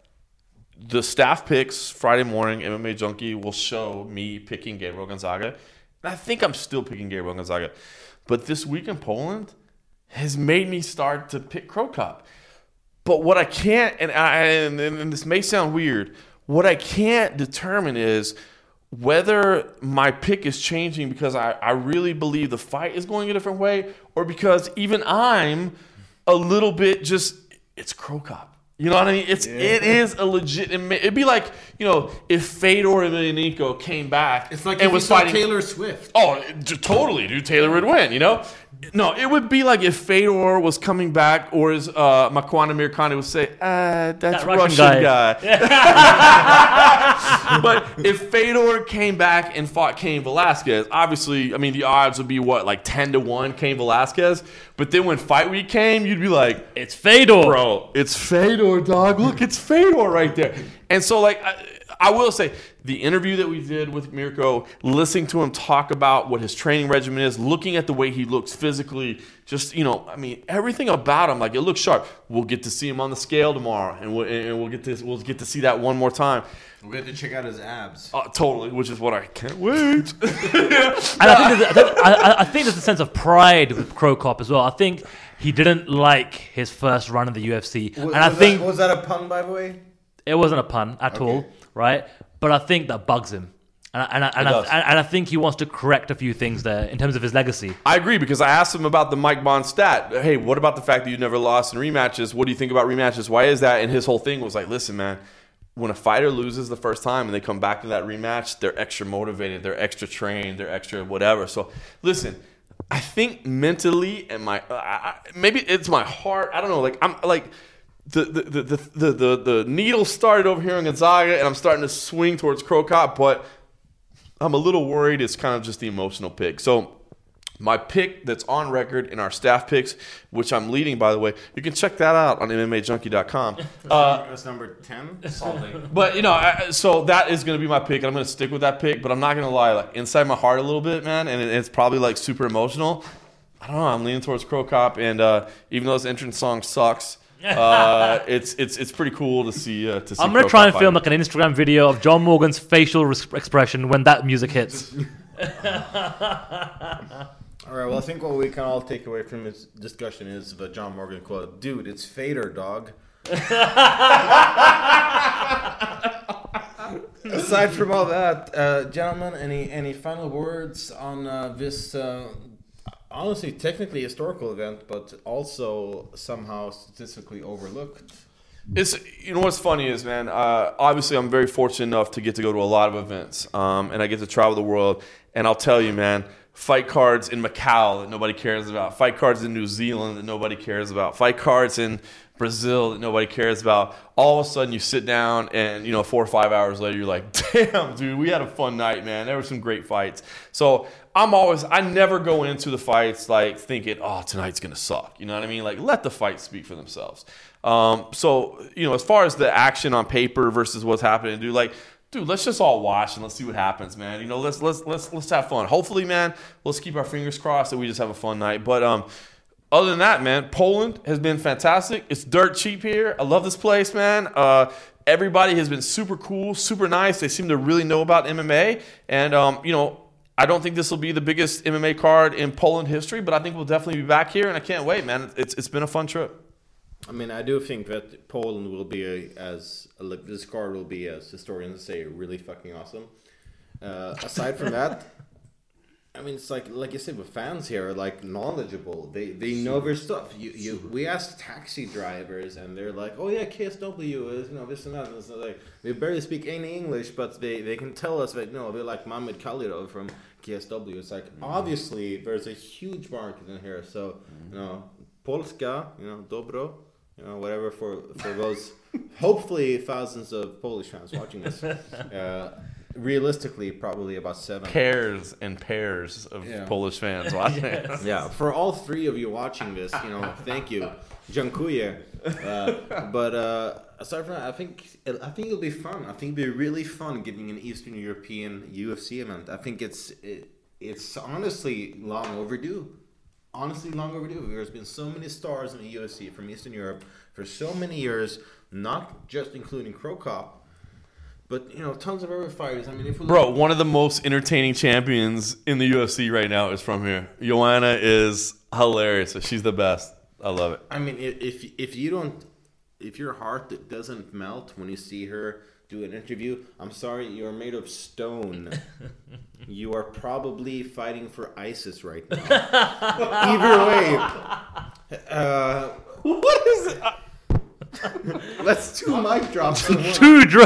The staff picks Friday morning, MMA Junkie will show me picking Gabriel Gonzaga. And I think I'm still picking Gabriel Gonzaga. But this week in Poland has made me start to pick Cro Cop. But what I can't, and, I, and, and this may sound weird, what I can't determine is whether my pick is changing because I, I really believe the fight is going a different way or because even I'm a little bit just, it's Cro Cop. You know what I mean? It's it is a legit. It'd be like you know if Fedor Emelianenko came back It's like and if was fighting. Taylor Swift. Oh, totally, dude. Taylor would win. You know. No, it would be like if Fedor was coming back, or as uh, Makwan Amirkhani would say, uh, "That's That Russian, Russian guy." guy. but if Fedor came back and fought Cain Velasquez, obviously, I mean, the odds would be what, like ten to one, Cain Velasquez. But then when fight week came, you'd be like, It's Fedor. bro, it's Fedor, dog. Look, it's Fedor right there. And so, like, I, I will say, the interview that we did with Mirko, listening to him talk about what his training regimen is, looking at the way he looks physically, just you know, I mean, everything about him, like it looks sharp. We'll get to see him on the scale tomorrow, and we'll, and we'll get to we'll get to see that one more time. We had to check out his abs. Uh, totally, which is what I can't wait. And I think, there's, I, think, I, I think there's a sense of pride with Cro Cop as well. I think he didn't like his first run in the UFC, Was, and I was think that, was that a pun, by the way? it wasn't a pun at Okay. all, right? But I think that bugs him, and I, and I, and, I, and I think he wants to correct a few things there in terms of his legacy. I agree because I asked him about the Mike Bohn stat. Hey, what about the fact that you never lost in rematches? What do you think about rematches? Why is that? And his whole thing was like, listen, man, when a fighter loses the first time and they come back to that rematch, they're extra motivated, they're extra trained, they're extra whatever. So, listen, I think mentally and my uh, maybe it's my heart. I don't know. Like I'm like. The the, the, the, the, the the needle started over here on Gonzaga, and I'm starting to swing towards Cro Cop, but I'm a little worried. It's kind of just the emotional pick. So my pick that's on record in our staff picks, which I'm leading, by the way, you can check that out on MMAJunkie.com. Uh, That's number 10. but you know, I, so that is going to be my pick, and I'm going to stick with that pick. But I'm not going to lie, like inside my heart a little bit, man, and it, it's probably like super emotional. I don't know. I'm leaning towards Cro Cop, and uh, even though this entrance song sucks, uh, it's it's it's pretty cool to see. Uh, to see I'm gonna Crow try Cop and film like an Instagram video of John Morgan's facial res- expression when that music hits. All right, well, I think what we can all take away from this discussion is the John Morgan quote Dude, it's Fader, dog. Aside from all that, uh, gentlemen, any any final words on uh, this uh, honestly technically historical event, but also somehow statistically overlooked? It's you know what's funny is man. Uh, obviously, I'm very fortunate enough to get to go to a lot of events, um, and I get to travel the world. And I'll tell you, man, fight cards in Macau that nobody cares about, fight cards in New Zealand that nobody cares about, fight cards in Brazil that nobody cares about. All of a sudden, you sit down, and you know, four or five hours later, you're like, "Damn, dude, we had a fun night, man. There were some great fights." So I'm always, I never go into the fights like thinking, "Oh, tonight's gonna suck." You know what I mean? Like, let the fights speak for themselves. Um, so you know, as far as the action on paper versus what's happening, dude, like, dude, let's just all watch and let's see what happens, man. You know, let's let's let's let's have fun. Hopefully, man, let's keep our fingers crossed that we just have a fun night. But um, other than that, man, Poland has been fantastic. It's dirt cheap here. I love this place, man. Uh, everybody has been super cool, super nice. They seem to really know about MMA, and um, you know. I don't think this will be the biggest MMA card in Poland history, but I think we'll definitely be back here, and I can't wait, man. It's, it's been a fun trip. I mean, I do think that Poland will be a, as like this card will be, as historians say, really fucking awesome. Uh, aside from that, I mean, it's like like you said, the fans here are like knowledgeable. They they know their stuff. You you we ask taxi drivers, and they're like, oh yeah, KSW is you know this and that. And it's like they barely speak any English, but they they can tell us that no, they're like Mohamed Khalidov from KSW. It's like obviously there's a huge market in here. So you know, Polska, you know, dobro you know, whatever for for those hopefully thousands of Polish fans watching this. Uh, realistically, probably about seven. Pairs and pairs of Yeah. Polish fans watching. This. Yeah, for all three of you watching this, you know, thank you, dziękuję. Uh, but uh, aside from that, I think I think it'll be fun. I think it'll be really fun getting an Eastern European UFC event. I think it's it, it's honestly long overdue. Honestly, long overdue. There's been so many stars in the UFC from Eastern Europe for so many years, not just including Cro Cop, but you know, tons of other fighters. I mean, if we Bro, one of the most entertaining champions in the UFC right now is from here. Joanna is hilarious. She's the best. I love it. I mean, if if you don't, if your heart that doesn't melt when you see her do an interview, I'm sorry, you're made of stone. you are probably fighting for ISIS right now. Either way, uh, What is it? That's two mic drops. in one. Two dro-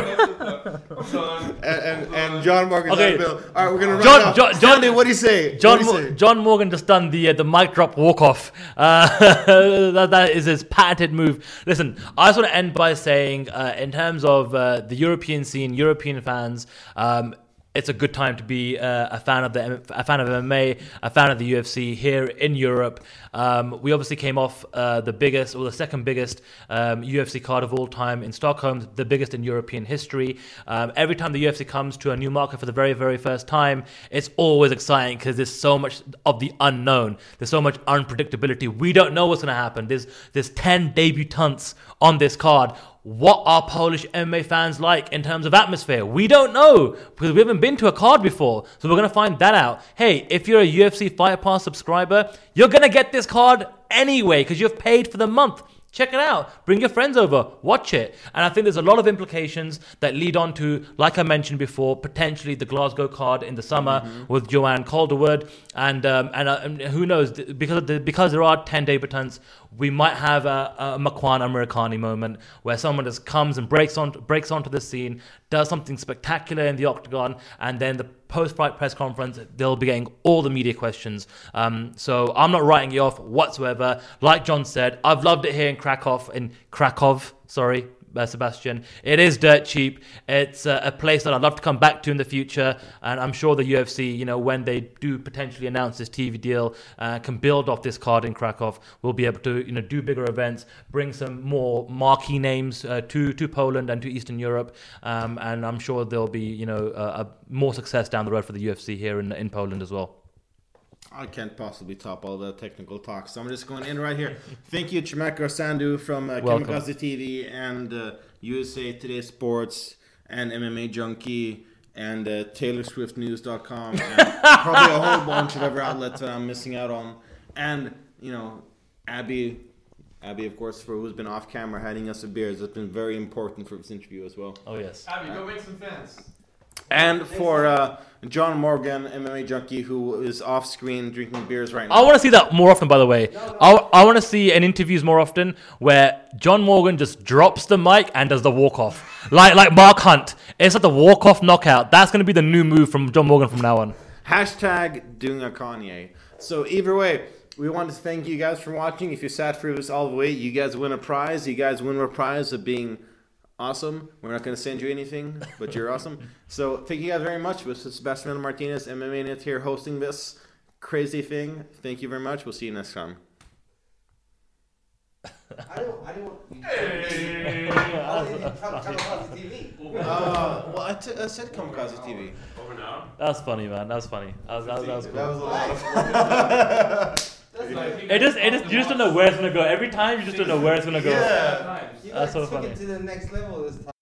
and, and, and John Morgan's Okay. bill. All right, we're gonna run John-. John- John- Stanley, what do you say? John, what do you say? John Morgan just done the uh, the mic drop walk off. Uh, that, that is his patented move. Listen, I just want to end by saying, uh, in terms of uh, the European scene, European fans. Um, it's a good time to be uh, a fan of the a fan of MMA, a fan of the UFC here in Europe. Um, we obviously came off uh, the biggest or the second biggest um, UFC card of all time in Stockholm, the biggest in European history. Um, every time the UFC comes to a new market for the very very first time, it's always exciting because there's so much of the unknown. There's so much unpredictability. We don't know what's going to happen. There's there's ten debutants on this card what are Polish MMA fans like in terms of atmosphere? We don't know because we haven't been to a card before. So we're going to find that out. Hey, if you're a UFC Fight Pass subscriber, you're going to get this card anyway because you've paid for the month. Check it out. Bring your friends over. Watch it. And I think there's a lot of implications that lead on to, like I mentioned before, potentially the Glasgow card in the summer with Joanne Calderwood. And um, and, uh, and who knows? Because the, because there are ten debutants, we might have a, a Makwan Amirkhani moment where someone just comes and breaks on breaks onto the scene, does something spectacular in the octagon, and then the post-fight press conference they'll be getting all the media questions. Um, so I'm not writing you off whatsoever. Like John said, I've loved it here in Krakow. In Krakow, sorry. Uh, Sebastian, it is dirt cheap. It's uh, a place that I'd love to come back to in the future, and I'm sure the UFC, you know, when they do potentially announce this TV deal, uh, can build off this card in Krakow. We'll be able to, you know, do bigger events, bring some more marquee names uh, to to Poland and to Eastern Europe, um, and I'm sure there'll be, you know, more success down the road for the UFC here in in Poland as well. I can't possibly top all the technical talk, so I'm just going in right here. Thank you, Chamatkar Sandhu from uh, Welcome. Kamikaze TV and uh, USA Today Sports and MMA Junkie and uh, TaylorSwiftNews.com and probably a whole bunch of other outlets that I'm missing out on. And, you know, Abby, Abby, of course, for who's been off camera handing us a beers. It's been very important for this interview as well. Oh yes. Abby, go make some fans. And for uh, John Morgan, MMA Junkie, who is off screen drinking beers right now. I want to see that more often, by the way. I, I want to see in interviews more often where John Morgan just drops the mic and does the walk off. Like like Mark Hunt. It's like the walk off knockout. That's going to be the new move from John Morgan from now on. Hashtag doing a Kanye. So either way, we want to thank you guys for watching. If you sat through this all the way, you guys win a prize. You guys win a prize of being awesome. We're not going to send you anything, but you're awesome. So thank you guys very much. This is Sebastian Martinez, MMAnytt here hosting this crazy thing. Thank you very much. We'll see you next time. I don't. I don't. You, I don't even try to tell about the TV. Uh, well, I, t- I said Kamikaze TV. Over now. That's funny, man. That's funny. That was, that was, that was cool. a lot of That's like, It just, it just, you just don't know where it's gonna go. Every time, you just don't know where it's gonna go. Yeah. That's like so took funny. it to the next level this time.